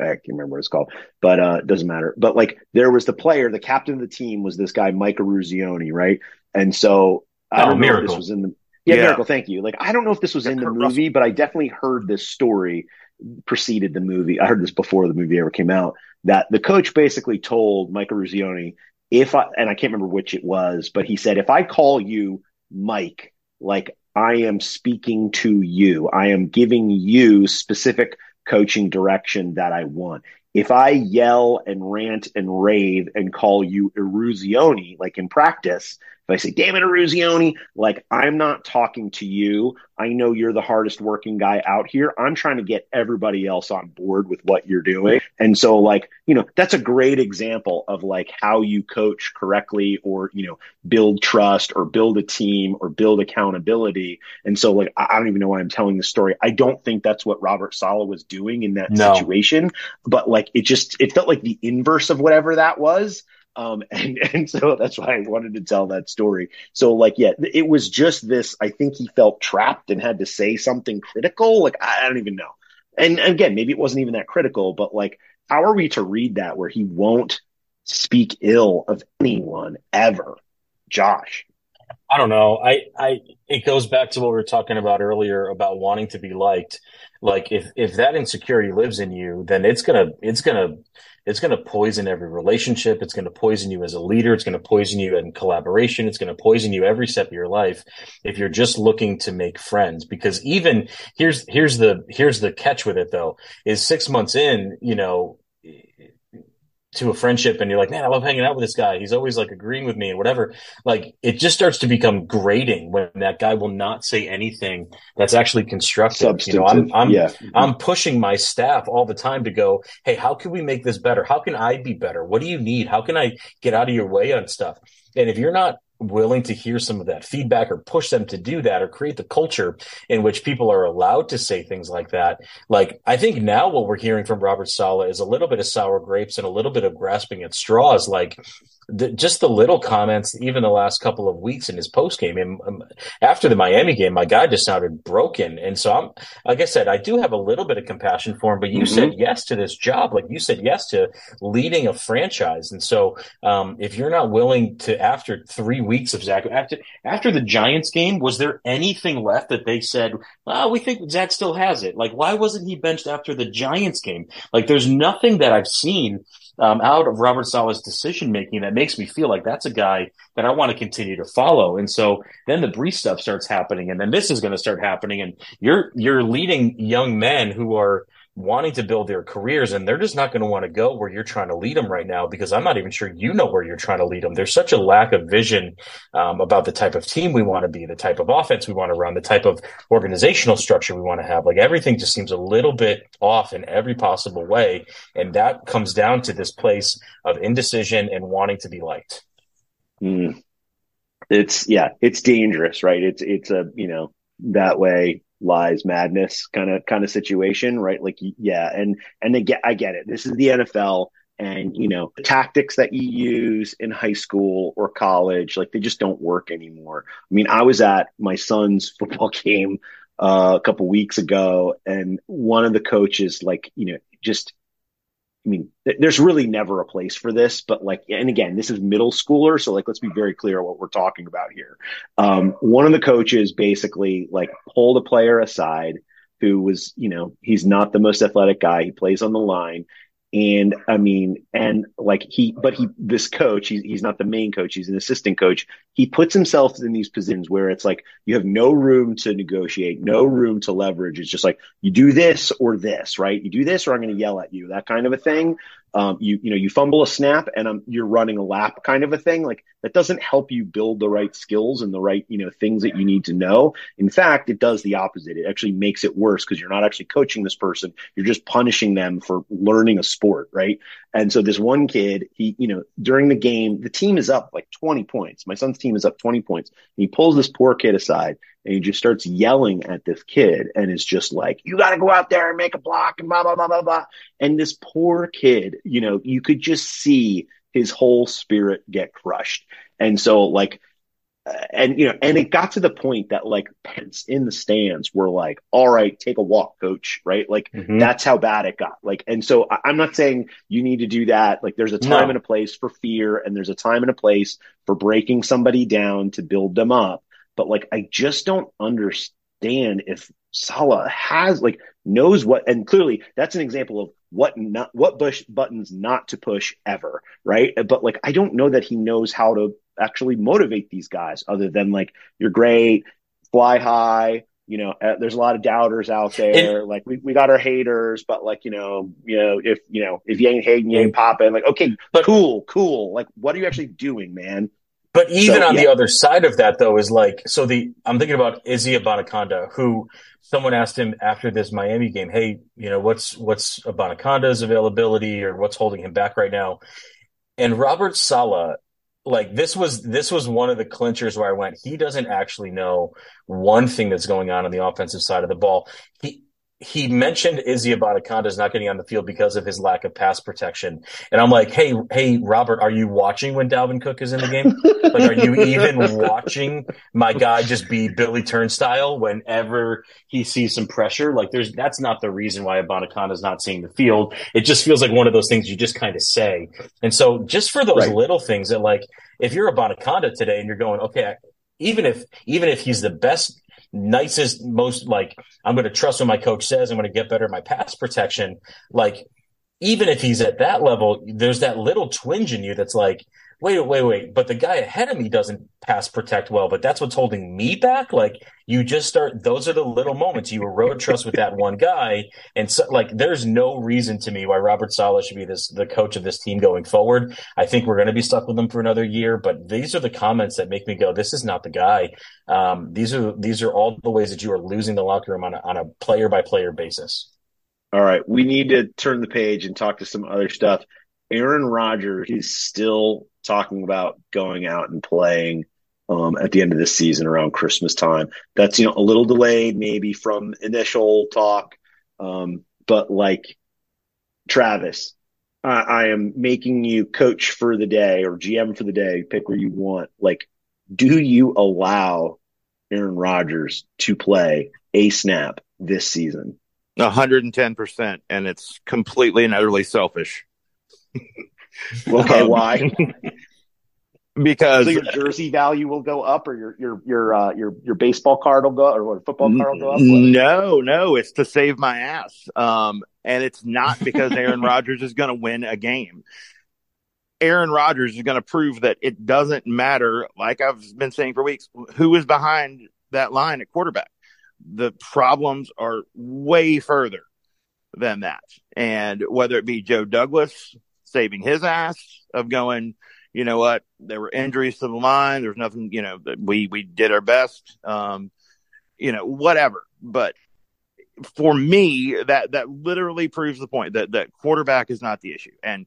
S7: I can't remember what it's called, but uh, it doesn't matter. But like, there was the player, the captain of the team was this guy, Mike Eruzione, right? And so I
S8: Oh,
S7: don't know if
S8: Miracle.
S7: this was in the yeah,
S9: Yeah.
S7: Miracle. Thank you. Like, I don't know if this was in the
S9: Kurt
S7: movie, but I definitely heard this story preceded the movie. I heard this before the movie ever came out. That the coach basically told Mike Eruzione, if I and I can't remember which it was, but he said, if I call you Mike, like I am speaking to you, I am giving you specific coaching direction that I want. If I yell and rant and rave and call you Eruzione, like in practice, if I say, damn it, Eruzione, like I'm not talking to you. I know you're the hardest working guy out here. I'm trying to get everybody else on board with what you're doing. And so, like, you know, that's a great example of like how you coach correctly or, you know, build trust or build a team or build accountability. And so, like, I I don't even know why I'm telling this story. I don't think that's what Robert Saleh was doing in that
S8: No.
S7: situation, but like, it just, it felt like the inverse of whatever that was. Um, and, and so that's why I wanted to tell that story. So like, yeah, it was just this, I think he felt trapped and had to say something critical. Like, I, I don't even know. And again, maybe it wasn't even that critical, but like, how are we to read that where he won't speak ill of anyone ever? Josh.
S8: I don't know. I, I, it goes back to what we were talking about earlier about wanting to be liked. Like if, if that insecurity lives in you, then it's gonna, it's gonna, it's gonna poison every relationship. It's gonna poison you as a leader. It's gonna poison you in collaboration. It's gonna poison you every step of your life if you're just looking to make friends. Because even here's, here's the, here's the catch with it though, is six months in, you know, to a friendship and you're like, man, I love hanging out with this guy. He's always like agreeing with me and whatever. Like it just starts to become grating when that guy will not say anything that's actually constructive. You know, I'm, I'm,
S7: yeah.
S8: I'm pushing my staff all the time to go, Hey, how can we make this better? How can I be better? What do you need? How can I get out of your way on stuff? And if you're not willing to hear some of that feedback or push them to do that or create the culture in which people are allowed to say things like that. Like, I think now what we're hearing from Robert Saleh is a little bit of sour grapes and a little bit of grasping at straws. Like, the, just the little comments, even the last couple of weeks in his post game. And um, after the Miami game, my guy just sounded broken. And so I'm, like I said, I do have a little bit of compassion for him, but you
S7: Mhm.
S8: said yes to this job. Like you said yes to leading a franchise. And so, um, if you're not willing to, after three weeks of Zach, after, after the Giants game, was there anything left that they said, well, we think Zach still has it? Like, why wasn't he benched after the Giants game? Like, there's nothing that I've seen um, out of Robert Saleh's decision making that makes me feel like that's a guy that I want to continue to follow. And so then the Breece stuff starts happening, and then this is going to start happening, and you're you're leading young men who are wanting to build their careers and they're just not going to want to go where you're trying to lead them right now because I'm not even sure you know where you're trying to lead them. There's such a lack of vision um, about the type of team we want to be, the type of offense we want to run, the type of organizational structure we want to have. Like everything just seems a little bit off in every possible way. And that comes down to this place of indecision and wanting to be liked.
S7: Mm. It's yeah, it's dangerous, right? It's it's a you know that way lies madness kind of kind of situation, right? Like yeah, and and they get I get it. This is the NFL and you know the tactics that you use in high school or college like they just don't work anymore. I mean, I was at my son's football game uh, a couple weeks ago and one of the coaches like, you know, just I mean, there's really never a place for this, but like, and again, this is middle schooler. So like, let's be very clear what we're talking about here. Um, one of the coaches basically like pulled a player aside who was, you know, he's not the most athletic guy. He plays on the line and I mean, and like he, but he, this coach, he's, he's not the main coach, he's an assistant coach. He puts himself in these positions where it's like you have no room to negotiate, no room to leverage. It's just like you do this or this, right? You do this or I'm going to yell at you, that kind of a thing. Um, you, you know, you fumble a snap and um, you're running a lap kind of a thing. Like that doesn't help you build the right skills and the right, you know, things that you need to know. In fact, it does the opposite. It actually makes it worse because you're not actually coaching this person. You're just punishing them for learning a sport, right? And so this one kid, he, you know, during the game, the team is up like 20 points. My son's team is up 20 points. And he pulls this poor kid aside and he just starts yelling at this kid and is just like, you got to go out there and make a block and blah, blah, blah, blah, blah. And this poor kid, you know, you could just see his whole spirit get crushed. And so like, and you know, and it got to the point that like Pence in the stands were like, "All right, take a walk, coach." Right? Like mm-hmm. that's how bad it got. Like, and so I, am not saying you need to do that. Like, there's a time no. and a place for fear, and there's a time and a place for breaking somebody down to build them up. But like, I just don't understand if Saleh has like knows what, and clearly that's an example of what not what bush buttons not to push ever, right? But like, I don't know that he knows how to actually motivate these guys other than like you're great, fly high. You know, uh, there's a lot of doubters out there. And, like we, we got our haters, but like you know, you know, if you know, if you ain't hating, you ain't popping. Like, okay, but, cool, cool. Like, what are you actually doing, man?
S8: But even so, on yeah. the other side of that, though, is like so. The I'm thinking about Izzy Abanikanda, who someone asked him after this Miami game, "Hey, you know, what's what's Abanikanda's availability, or what's holding him back right now?" And Robert Saleh like this was this was one of the clinchers where I went. He doesn't actually know one thing that's going on on the offensive side of the ball. He he mentioned Izzy Abanikanda is not getting on the field because of his lack of pass protection. And I'm like, hey, hey, Robert, are you watching when Dalvin Cook is in the game? like, are you even watching my guy just be Billy Turnstile whenever he sees some pressure? Like, there's that's not the reason why Abanikanda is not seeing the field. It just feels like one of those things you just kind of say. And so, just for those right. little things that, like, if you're Abanikanda today and you're going, okay, even if even if he's the best nicest, most like I'm going to trust what my coach says. I'm going to get better at my pass protection. Like even if he's at that level, there's that little twinge in you that's like, wait, wait, wait. But the guy ahead of me doesn't pass protect well, but that's what's holding me back. Like you just start, those are the little moments you erode trust with that one guy. And so like, there's no reason to me why Robert Saleh should be this, the coach of this team going forward. I think we're going to be stuck with him for another year, but these are the comments that make me go, this is not the guy. Um, these are, these are all the ways that you are losing the locker room on a, on a player by player basis.
S7: All right. We need to turn the page and talk to some other stuff. Aaron Rodgers is still talking about going out and playing um, at the end of this season around Christmas time. That's you know a little delayed maybe from initial talk, um, but like Travis, I, I am making you coach for the day or GM for the day. Pick where you want. Like, do you allow Aaron Rodgers to play a snap this season?
S9: 110%. And it's completely and utterly selfish.
S7: okay, why?
S9: because
S7: so your jersey value will go up, or your your your uh, your your baseball card will go, or what, football card will go up.
S9: No, no, it's to save my ass, um, and it's not because Aaron Rodgers is going to win a game. Aaron Rodgers is going to prove that it doesn't matter. Like I've been saying for weeks, who is behind that line at quarterback? The problems are way further than that, and whether it be Joe Douglas saving his ass of going you know what? There were injuries to the line. There's nothing, you know, we, we did our best. Um, you know, whatever. But for me, that, that literally proves the point that, that quarterback is not the issue. And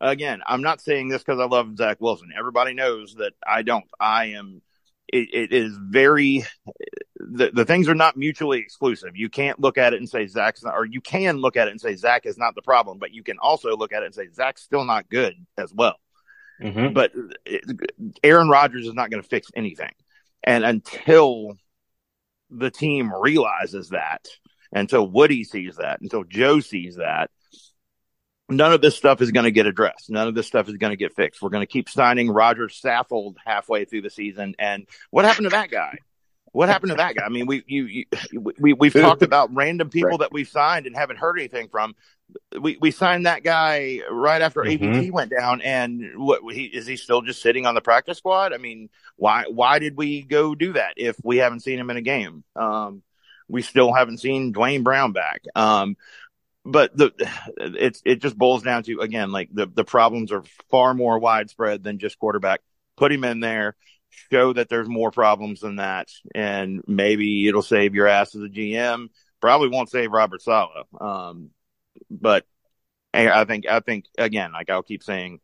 S9: again, I'm not saying this because I love Zach Wilson. Everybody knows that I don't. I am, it, it is very, the, the things are not mutually exclusive. You can't look at it and say Zach's not, or you can look at it and say Zach is not the problem, but you can also look at it and say Zach's still not good as well. Mm-hmm. But Aaron Rodgers is not going to fix anything. And until the team realizes that, until Woody sees that, until Joe sees that, none of this stuff is going to get addressed. None of this stuff is going to get fixed. We're going to keep signing Rodger Saffold halfway through the season. And what happened to that guy? What happened to that guy? I mean, we you, you we we've talked about random people right. that we've signed and haven't heard anything from we, we signed that guy right after mm-hmm. AVT went down, and what he is he still just sitting on the practice squad? I mean, why why did we go do that if we haven't seen him in a game? Um, we still haven't seen Duane Brown back. Um, but the it's it just boils down to again like the the problems are far more widespread than just quarterback. Put him in there, show that there's more problems than that, and maybe it'll save your ass as a GM. Probably won't save Robert Saleh. Um, but I think I think again, like I'll keep saying,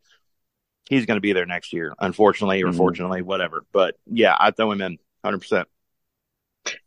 S9: he's going to be there next year. Unfortunately, or mm-hmm. fortunately, whatever. But yeah, I throw him in 100. percent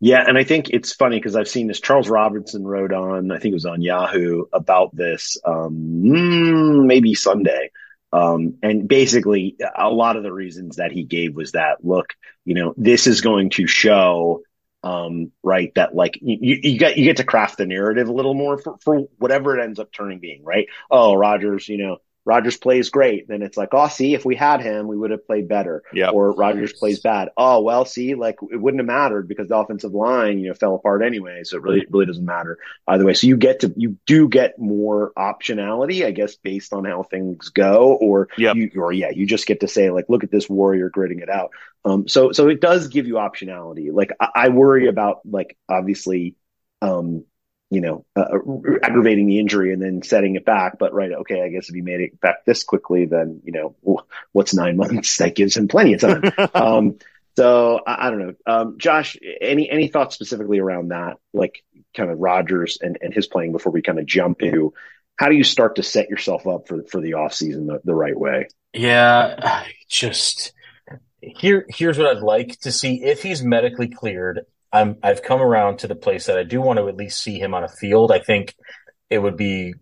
S7: Yeah, and I think it's funny because I've seen this. Charles Robinson wrote on, I think it was on Yahoo about this, um, mm, maybe Sunday. Um, and basically, a lot of the reasons that he gave was that look, you know, this is going to show um, right? That like you, you get you get to craft the narrative a little more for, for whatever it ends up turning being, right? Oh, Rodgers, you know, Rodgers plays great, then it's like, oh, see, if we had him, we would have played better.
S9: Yeah.
S7: Or Rodgers plays bad. Oh, well, see, like it wouldn't have mattered because the offensive line, you know, fell apart anyway. So it really, really doesn't matter either way. So you get to, you do get more optionality, I guess, based on how things go. Or,
S9: yep.
S7: you, or yeah, you just get to say like, look at this warrior gritting it out. Um, so, so it does give you optionality. Like I, I worry about like, obviously, um, you know, uh, uh, aggravating the injury and then setting it back. But right, okay, I guess if he made it back this quickly, then you know, what's nine months? That gives him plenty of time. um, so I, I, don't know, um, Josh. Any any thoughts specifically around that, like kind of Rodgers and, and his playing before we kind of jump into how do you start to set yourself up for for the off season the, the right way?
S8: Yeah, just here here's what I'd like to see if he's medically cleared. I'm I've come around to the place that I do want to at least see him on a field. I think it would be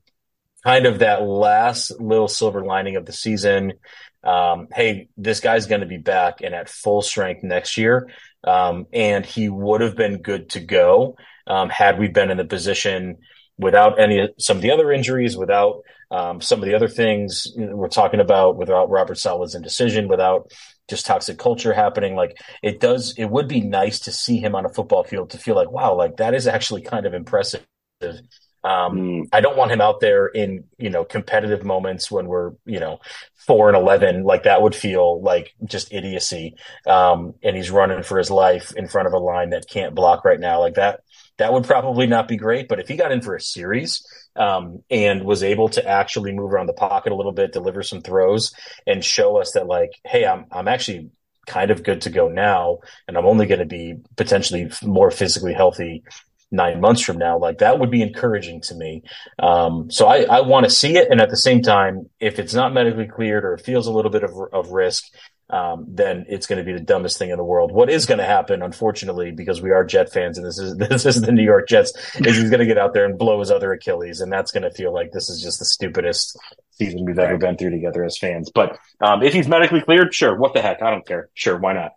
S8: kind of that last little silver lining of the season. Um, hey, this guy's going to be back and at full strength next year. Um, and he would have been good to go um, had we been in the position without any some of the other injuries, without um, some of the other things we're talking about, without Robert Saleh's indecision, without just toxic culture happening. Like it does, it would be nice to see him on a football field to feel like, wow, like that is actually kind of impressive. Um, mm. I don't want him out there in, you know, competitive moments when we're, you know, four and 11, like that would feel like just idiocy. Um, and he's running for his life in front of a line that can't block right now. Like that, that would probably not be great. But if he got in for a series, um, and was able to actually move around the pocket a little bit, deliver some throws, and show us that like, hey, I'm I'm actually kind of good to go now, and I'm only going to be potentially more physically healthy nine months from now. Like that would be encouraging to me. Um, so I, I want to see it, and at the same time, if it's not medically cleared or feels a little bit of of risk, um, then it's going to be the dumbest thing in the world. What is going to happen, unfortunately, because we are Jet fans and this is this is the New York Jets, is he's going to get out there and blow his other Achilles, and that's going to feel like this is just the stupidest season we've ever been through together as fans. But um, if he's medically cleared, sure, what the heck, I don't care. Sure, why not?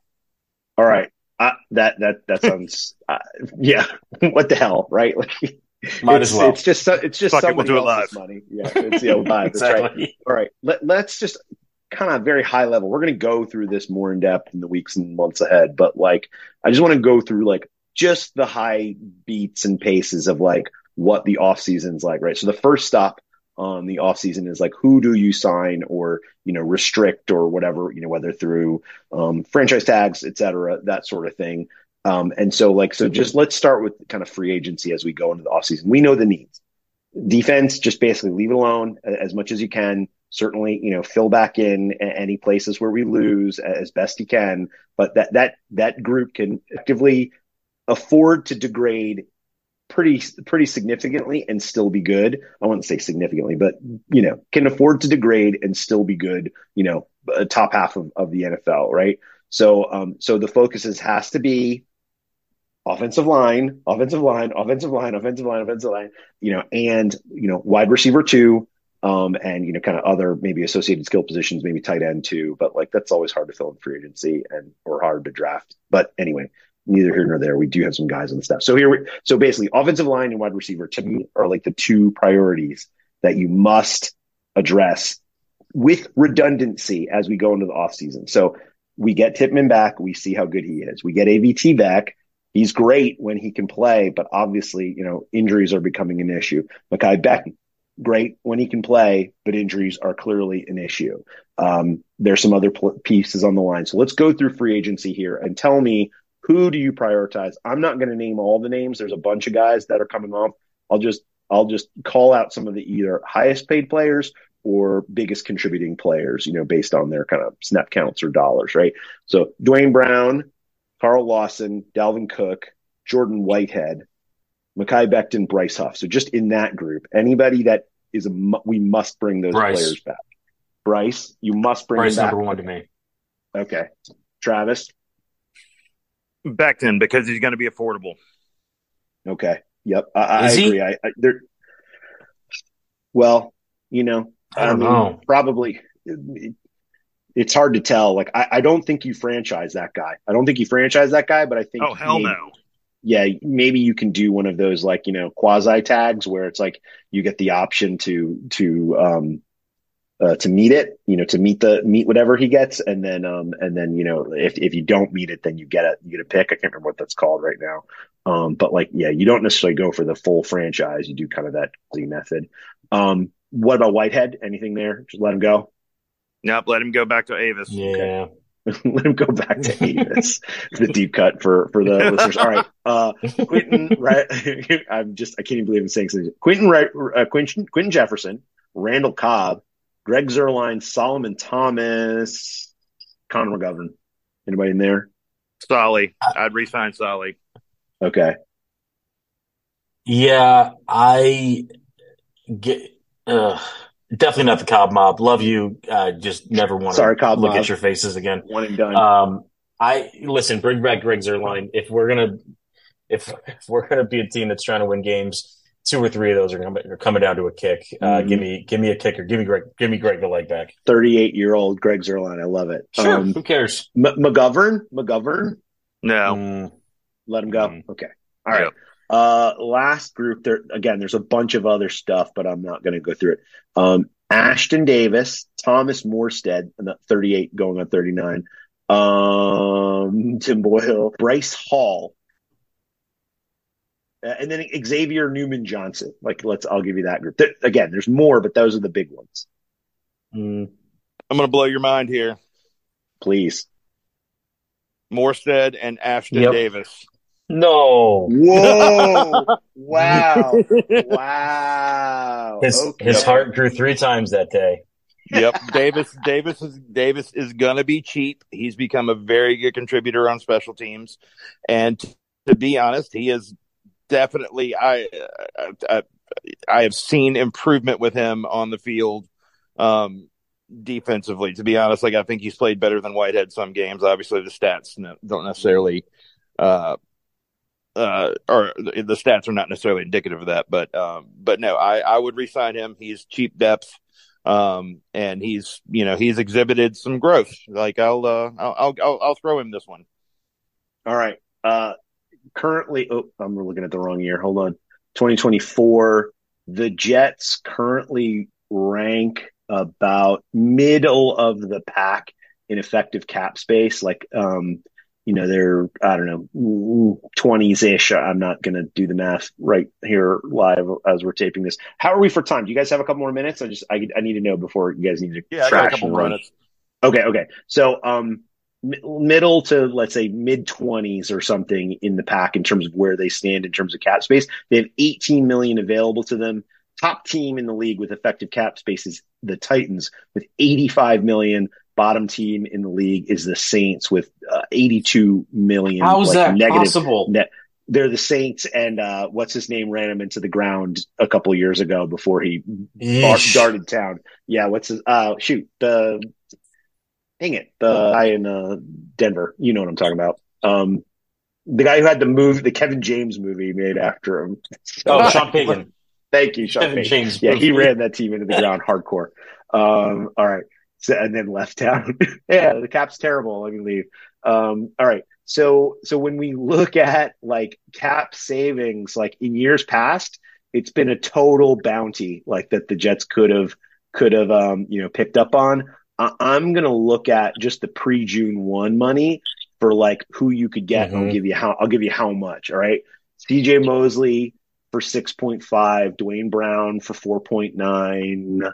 S7: All right, uh, that that that sounds uh, yeah. what the hell, right? Like.
S8: Might it's, as well.
S7: It's just it's just Fuck somebody it, we'll else's money. Yeah, it's yeah, we'll buy it. exactly. That's right. All right, let, let's just kind of very high level. We're going to go through this more in depth in the weeks and months ahead, but like I just want to go through like just the high beats and paces of like what the off season's like, right? So the first stop on the off season is like who do you sign or you know restrict or whatever you know whether through um, franchise tags, et cetera, that sort of thing. Um, and so like so just let's start with kind of free agency as we go into the off season. We know the needs. Defense, just basically leave it alone as much as you can certainly you know fill back in any places where we lose as best he can but that that that group can actively afford to degrade pretty pretty significantly and still be good. I wouldn't say significantly but you know can afford to degrade and still be good you know top half of, of the nfl right? So um so the focus is, has to be offensive line offensive line offensive line offensive line offensive line you know and you know wide receiver two um, and you know, kind of other maybe associated skill positions, maybe tight end too. But like that's always hard to fill in free agency and or hard to draft. But anyway, neither here nor there. We do have some guys on the staff. So here, we, so basically, offensive line and wide receiver to me are like the two priorities that you must address with redundancy as we go into the offseason. So we get Tippmann back, we see how good he is. We get AVT back. He's great when he can play, but obviously, you know, injuries are becoming an issue. Mekhi Becton, great when he can play, but injuries are clearly an issue. Um, there's some other pl- pieces on the line. So let's go through free agency here and tell me who do you prioritize? I'm not going to name all the names. There's a bunch of guys that are coming off. I'll just I'll just call out some of the either highest paid players or biggest contributing players, you know, based on their kind of snap counts or dollars, right? So Duane Brown, Carl Lawson, Dalvin Cook, Jordan Whitehead, Mekhi Becton, Bryce Huff. So just in that group, anybody that is a we must bring those
S8: Bryce.
S7: players back. Bryce, you must bring
S8: Bryce
S7: back.
S8: number one to me.
S7: Okay, Travis.
S9: Becton because he's going to be affordable.
S7: Okay. Yep. I, I agree. I, I there. Well, you know,
S8: I don't
S7: mean,
S8: know.
S7: Probably. it- it's hard to tell. Like, I, I don't think you franchise that guy. I don't think you franchise that guy, but I think.
S9: Oh hell
S7: maybe-
S9: no!
S7: Yeah, maybe you can do one of those like, you know, quasi tags where it's like you get the option to to um uh, to meet it, you know, to meet the meet whatever he gets, and then um and then you know if if you don't meet it, then you get a you get a pick. I can't remember what that's called right now. Um, but like yeah, you don't necessarily go for the full franchise. You do kind of that Z method. Um, what about Whitehead? Anything there? Just let him go.
S9: Nope, let him go back to Avis.
S8: Yeah.
S7: let him go back to Avis. the deep cut for for the listeners. All right, uh, Quentin. Right, I'm just I can't even believe I'm saying something. Quentin, right, uh, Quentin, Quinton Jefferson, Randall Cobb, Greg Zuerlein, Solomon Thomas, Connor McGovern. Anybody in there?
S9: Solly, I'd resign Solly.
S7: Okay.
S8: Yeah, I get uh, definitely not the Cobb mob. Love you. Uh, just never want to
S7: Cobb
S8: look
S7: mob.
S8: at your faces again.
S7: One and done.
S8: Um, I listen. Bring back Greg Zuerlein. If we're gonna, if, if we're gonna be a team that's trying to win games, two or three of those are coming, are coming down to a kick. Uh,
S7: Mhm.
S8: Give me, give me a kicker. Give me Greg. Give me Greg the leg back.
S7: 38 year old Greg Zuerlein. I love it.
S8: Sure.
S7: Um,
S8: Who cares?
S7: M- McGovern, McGovern,
S9: No,
S8: Mm,
S7: let him go.
S8: Mhm.
S7: Okay. All right. Uh, last group there again. There's a bunch of other stuff, but I'm not going to go through it. Um, Ashtyn Davis, Thomas Morstead, and 38 going on 39. Um, Tim Boyle, Bryce Hall, uh, and then Xavier Newman Johnson. Like, let's. I'll give you that group. There, again, there's more, but those are the big ones.
S8: mm.
S9: I'm going to blow your mind here.
S7: Please.
S9: Morstead and Ashtyn
S8: Yep.
S9: Davis.
S8: No.
S7: Whoa! wow! Wow!
S8: His
S7: Okay.
S8: his heart grew three times that day.
S9: Yep, Davis. Davis is Davis is going to be cheap. He's become a very good contributor on special teams, and to be honest, he is definitely. I, I I have seen improvement with him on the field, um, defensively. To be honest, like I think he's played better than Whitehead some games. Obviously, the stats no- don't necessarily. Uh, uh, or the stats are not necessarily indicative of that, but um, but no, I I would resign him. He's cheap depth, um, and he's you know he's exhibited some growth. Like I'll uh I'll I'll, I'll throw him this one.
S7: All right. Uh, currently, oh, I'm looking at the wrong year. Hold on. 2024. The Jets currently rank about middle of the pack in effective cap space. Like, um, you know, they're, I don't know, 20s ish. I'm not going to do the math right here live as we're taping this. How are we for time? Do you guys have a couple more minutes? I just, I, I need to know before you guys need to
S9: yeah,
S7: trash
S9: I got a couple
S7: and
S9: more
S7: run.
S9: minutes.
S7: Okay. Okay. So, um, middle to let's say mid 20s or something in the pack in terms of where they stand in terms of cap space. They have 18 million available to them. Top team in the league with effective cap space is the Titans with 85 million. Bottom team in the league is the Saints with uh, 82 million.
S8: How is
S7: like,
S8: that
S7: negative
S8: possible?
S7: net. They're the Saints, and uh, what's his name ran him into the ground a couple years ago before he bar- darted town. Yeah, what's his? Uh, shoot, the dang it, the guy in uh, Denver. You know what I'm talking about. Um, the guy who had the move, the Kevin James movie made after him.
S8: Oh, Sean Payton.
S7: Thank you, Sean
S8: Kevin
S7: Payton.
S8: James
S7: Yeah, he ran that team into the ground hardcore. Um, all right. And then left town. yeah, the cap's terrible. Let me leave. Um, all right. So, so when we look at like cap savings, like in years past, it's been a total bounty, like that the Jets could have, could have, um, you know, picked up on. I- I'm going to look at just the pre June one money for like who you could get. and I'll give you how, I'll give you how much. All right. CJ Mosley for 6.5, Duane Brown for 4.9,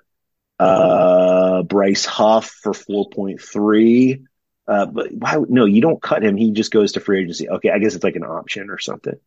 S7: uh, Bryce Huff for 4.3. Uh, but why? No, you don't cut him. He just goes to free agency. Okay, I guess it's like an option or something.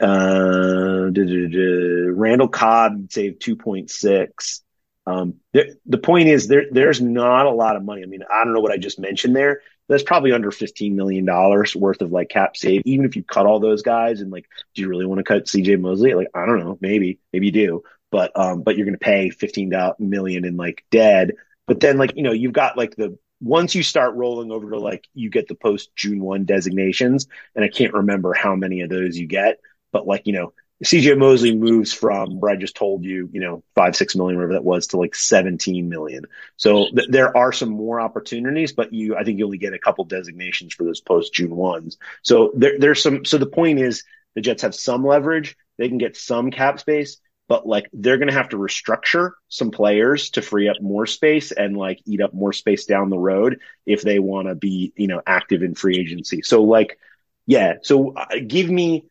S7: Uh, duh, duh, duh. Randall Cobb saved 2.6. Um, the, the point is there, there's not a lot of money. I mean, I don't know what I just mentioned there. That's probably under $15 million worth of like cap save. Even if you cut all those guys and like, do you really want to cut CJ Mosley? Like, I don't know, maybe, maybe you do, but, um, but you're going to pay 15 million in like dead. But then like, you know, you've got like the, once you start rolling over to like, you get the post June 1 designations. And I can't remember how many of those you get, but like, you know, CJ Mosley moves from where I just told you, you know, five, six million, whatever that was, to like 17 million. So th- there are some more opportunities, but you, I think you only get a couple designations for those post June ones. So there, there's some, so the point is the Jets have some leverage. They can get some cap space, but like they're going to have to restructure some players to free up more space and like eat up more space down the road if they want to be, you know, active in free agency. So like, yeah. So uh, give me,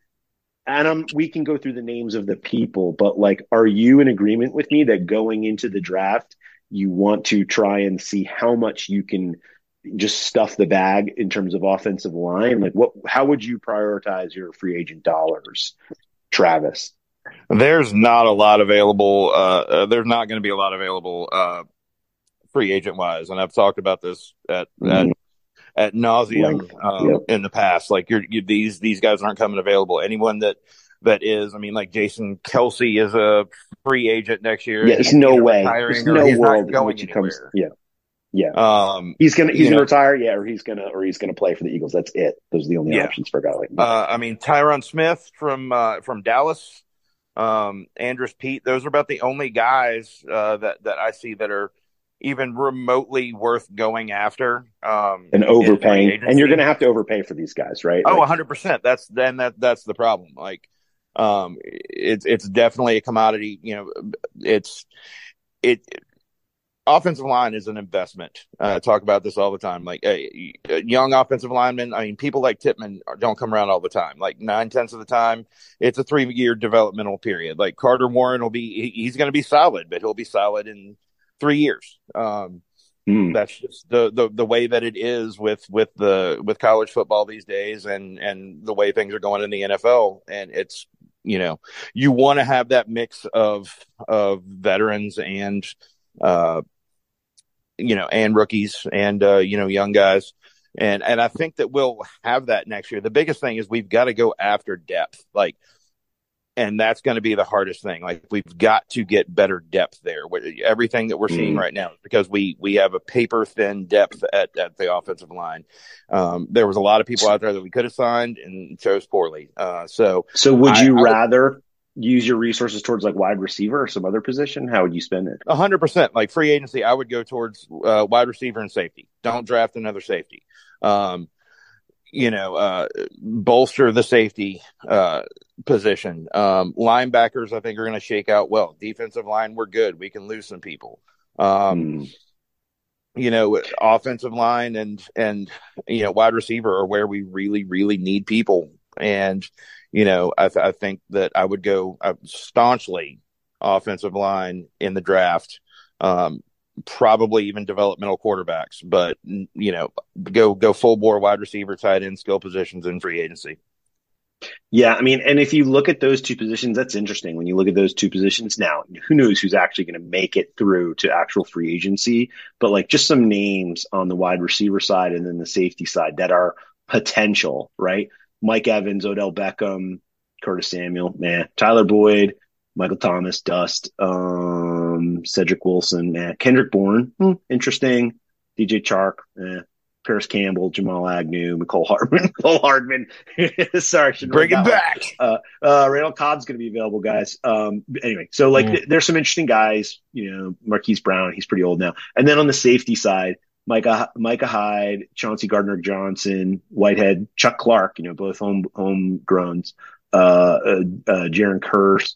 S7: Adam, we can go through the names of the people, but like, are you in agreement with me that going into the draft, you want to try and see how much you can just stuff the bag in terms of offensive line? Like, what, how would you prioritize your free agent dollars, Travis?
S9: There's not a lot available. Uh, uh, there's not going to be a lot available uh, free agent wise, and I've talked about this at
S7: Mhm.
S9: at at nauseum
S7: Length.
S9: um,
S7: Yep.
S9: in the past. Like you're, you, these these guys aren't coming available. Anyone that that is, I mean, like Jason Kelce is a free agent next year.
S7: Yeah, there's no way. There's no
S9: he's
S7: world in
S9: going
S7: which he comes. Yeah, yeah.
S9: Um,
S7: He's gonna he's gonna
S9: know.
S7: retire, yeah, or he's gonna or he's gonna play for the Eagles. That's it. Those are the only
S9: Yeah.
S7: options for a guy like me.
S9: Uh, I mean, Tyron Smith from uh, from Dallas, um, Andrus Peat. Those are about the only guys uh, that that I see that are even remotely worth going after. Um,
S7: and overpaying, and you're gonna have to overpay for these guys, right?
S9: Oh,
S7: Like,
S9: percent. That's then that that's the problem. Like, um, it's it's definitely a commodity. You know, it's it. Offensive line is an investment. Uh, I talk about this all the time. Like a, a young offensive lineman. I mean, people like Tippmann don't come around all the time. Like nine tenths of the time, it's a three year developmental period. Like Carter Warren will be, he's going to be solid, but he'll be solid in three years. Um,
S7: Hmm.
S9: that's just the, the the way that it is with with the with college football these days and and the way things are going in the NFL and it's you know you want to have that mix of of veterans and uh you know and rookies and uh you know young guys and and I think that we'll have that next year the biggest thing is we've got to go after depth like and that's going to be the hardest thing. Like we've got to get better depth there. Everything that we're seeing
S7: Mhm.
S9: right now is because we we have a paper thin depth at at the offensive line. Um, there was a lot of people out there that we could have signed and chose poorly. Uh, so
S7: So would
S9: I-
S7: you
S9: I would-
S7: rather use your resources towards like wide receiver or some other position? How would you spend it?
S9: A hundred percent. Like free agency, I would go towards uh, wide receiver and safety. Don't draft another safety. Um, you know, uh, bolster the safety uh, position. Um, linebackers, I think, are going to shake out well. Defensive line, we're good. We can lose some people. Um, you know, offensive line and and you know wide receiver are where we really really need people, and you know I, th- I think that I would go uh, staunchly offensive line in the draft. Um, probably even developmental quarterbacks, but you know, go go full bore wide receiver, tight end, skill positions in free agency.
S7: Yeah, I mean, and if you look at those two positions, that's interesting. When you look at those two positions now, who knows who's actually going to make it through to actual free agency? But like just some names on the wide receiver side and then the safety side that are potential, right? Mike Evans, Odell Beckham, Curtis Samuel, man, Tyler Boyd, Michael Thomas, Dust, um, Cedric Wilson, man, Kendrick Bourne, hmm, interesting. DJ Chark, eh, Parris Campbell, Jamal Agnew, Nicole Hardman, Mecole Hardman. Sorry, should
S9: bring it back.
S7: Uh, uh, Randall Cobb's going to be available, guys. Um, anyway, so like, mm. th- there's some interesting guys. You know, Marquise Brown, he's pretty old now. And then on the safety side, Micah Micah Hyde, Chauncey Gardner Johnson, Whitehead, Chuck Clark. You know, both home homegrowns. Uh, uh, uh Jayron Kearse,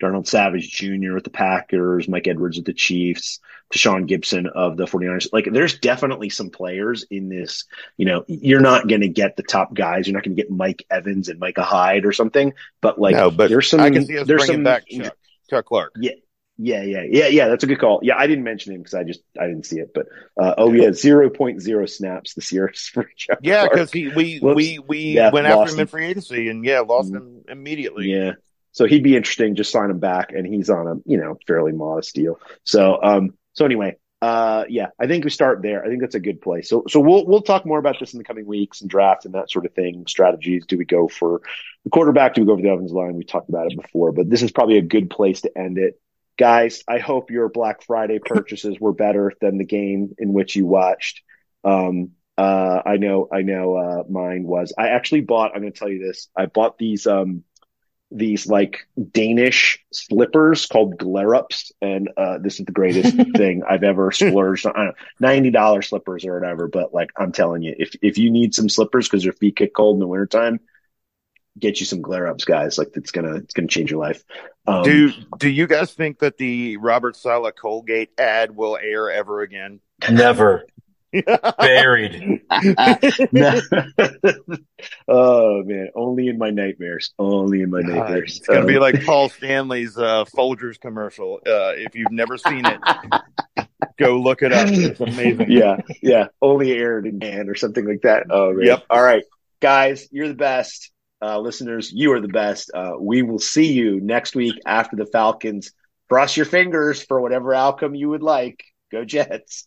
S7: Darnell Savage Jr. with the Packers, Mike Edwards with the Chiefs, Tashaun Gipson of the 49ers. Like there's definitely some players in this, you know, you're not going to get the top guys. You're not going to get Mike Evans and Micah Hyde or something, but like
S9: no, but
S7: there's some,
S9: I can see us
S7: there's
S9: bringing
S7: some,
S9: back Chuck, Chuck Clark.
S7: Yeah. Yeah, yeah, yeah, yeah. That's a good call. Yeah, I didn't mention him because I just I didn't see it. But uh, oh yeah, zero point zero snaps this year for Chuck
S9: Yeah, because we Whoops. we we yeah, went after him in free agency and yeah, lost mm-hmm. him immediately.
S7: Yeah, so he'd be interesting. Just sign him back, and he's on a you know fairly modest deal. So um so anyway, uh yeah, I think we start there. I think that's a good place. So so we'll we'll talk more about this in the coming weeks and draft and that sort of thing. Strategies. Do we go for the quarterback? Do we go for the Evans line? We talked about it before, but this is probably a good place to end it. Guys, I hope your Black Friday purchases were better than the game in which you watched. Um, uh, I know, I know, uh, mine was. I actually bought. I'm going to tell you this. I bought these um, these like Danish slippers called Glerups, and uh, this is the greatest thing I've ever splurged on. Ninety dollar slippers or whatever, but like I'm telling you, if if you need some slippers because your feet get cold in the wintertime, get you some Glerups, guys. Like it's gonna it's gonna change your life.
S9: Um, do do you guys think that the Robert Saleh Colgate ad will air ever again?
S8: Never. Buried.
S7: oh man, only in my nightmares. Only in my God, nightmares.
S9: It's gonna um, be like Paul Stanley's uh, Folgers commercial. Uh, if you've never seen it, go look it up. It's amazing.
S7: Yeah, yeah. Only aired in Dan or something like that. Oh, man. yep. All right, guys, you're the best. Uh, listeners, you are the best. Uh, we will see you next week after the Falcons. Cross your fingers for whatever outcome you would like. Go Jets.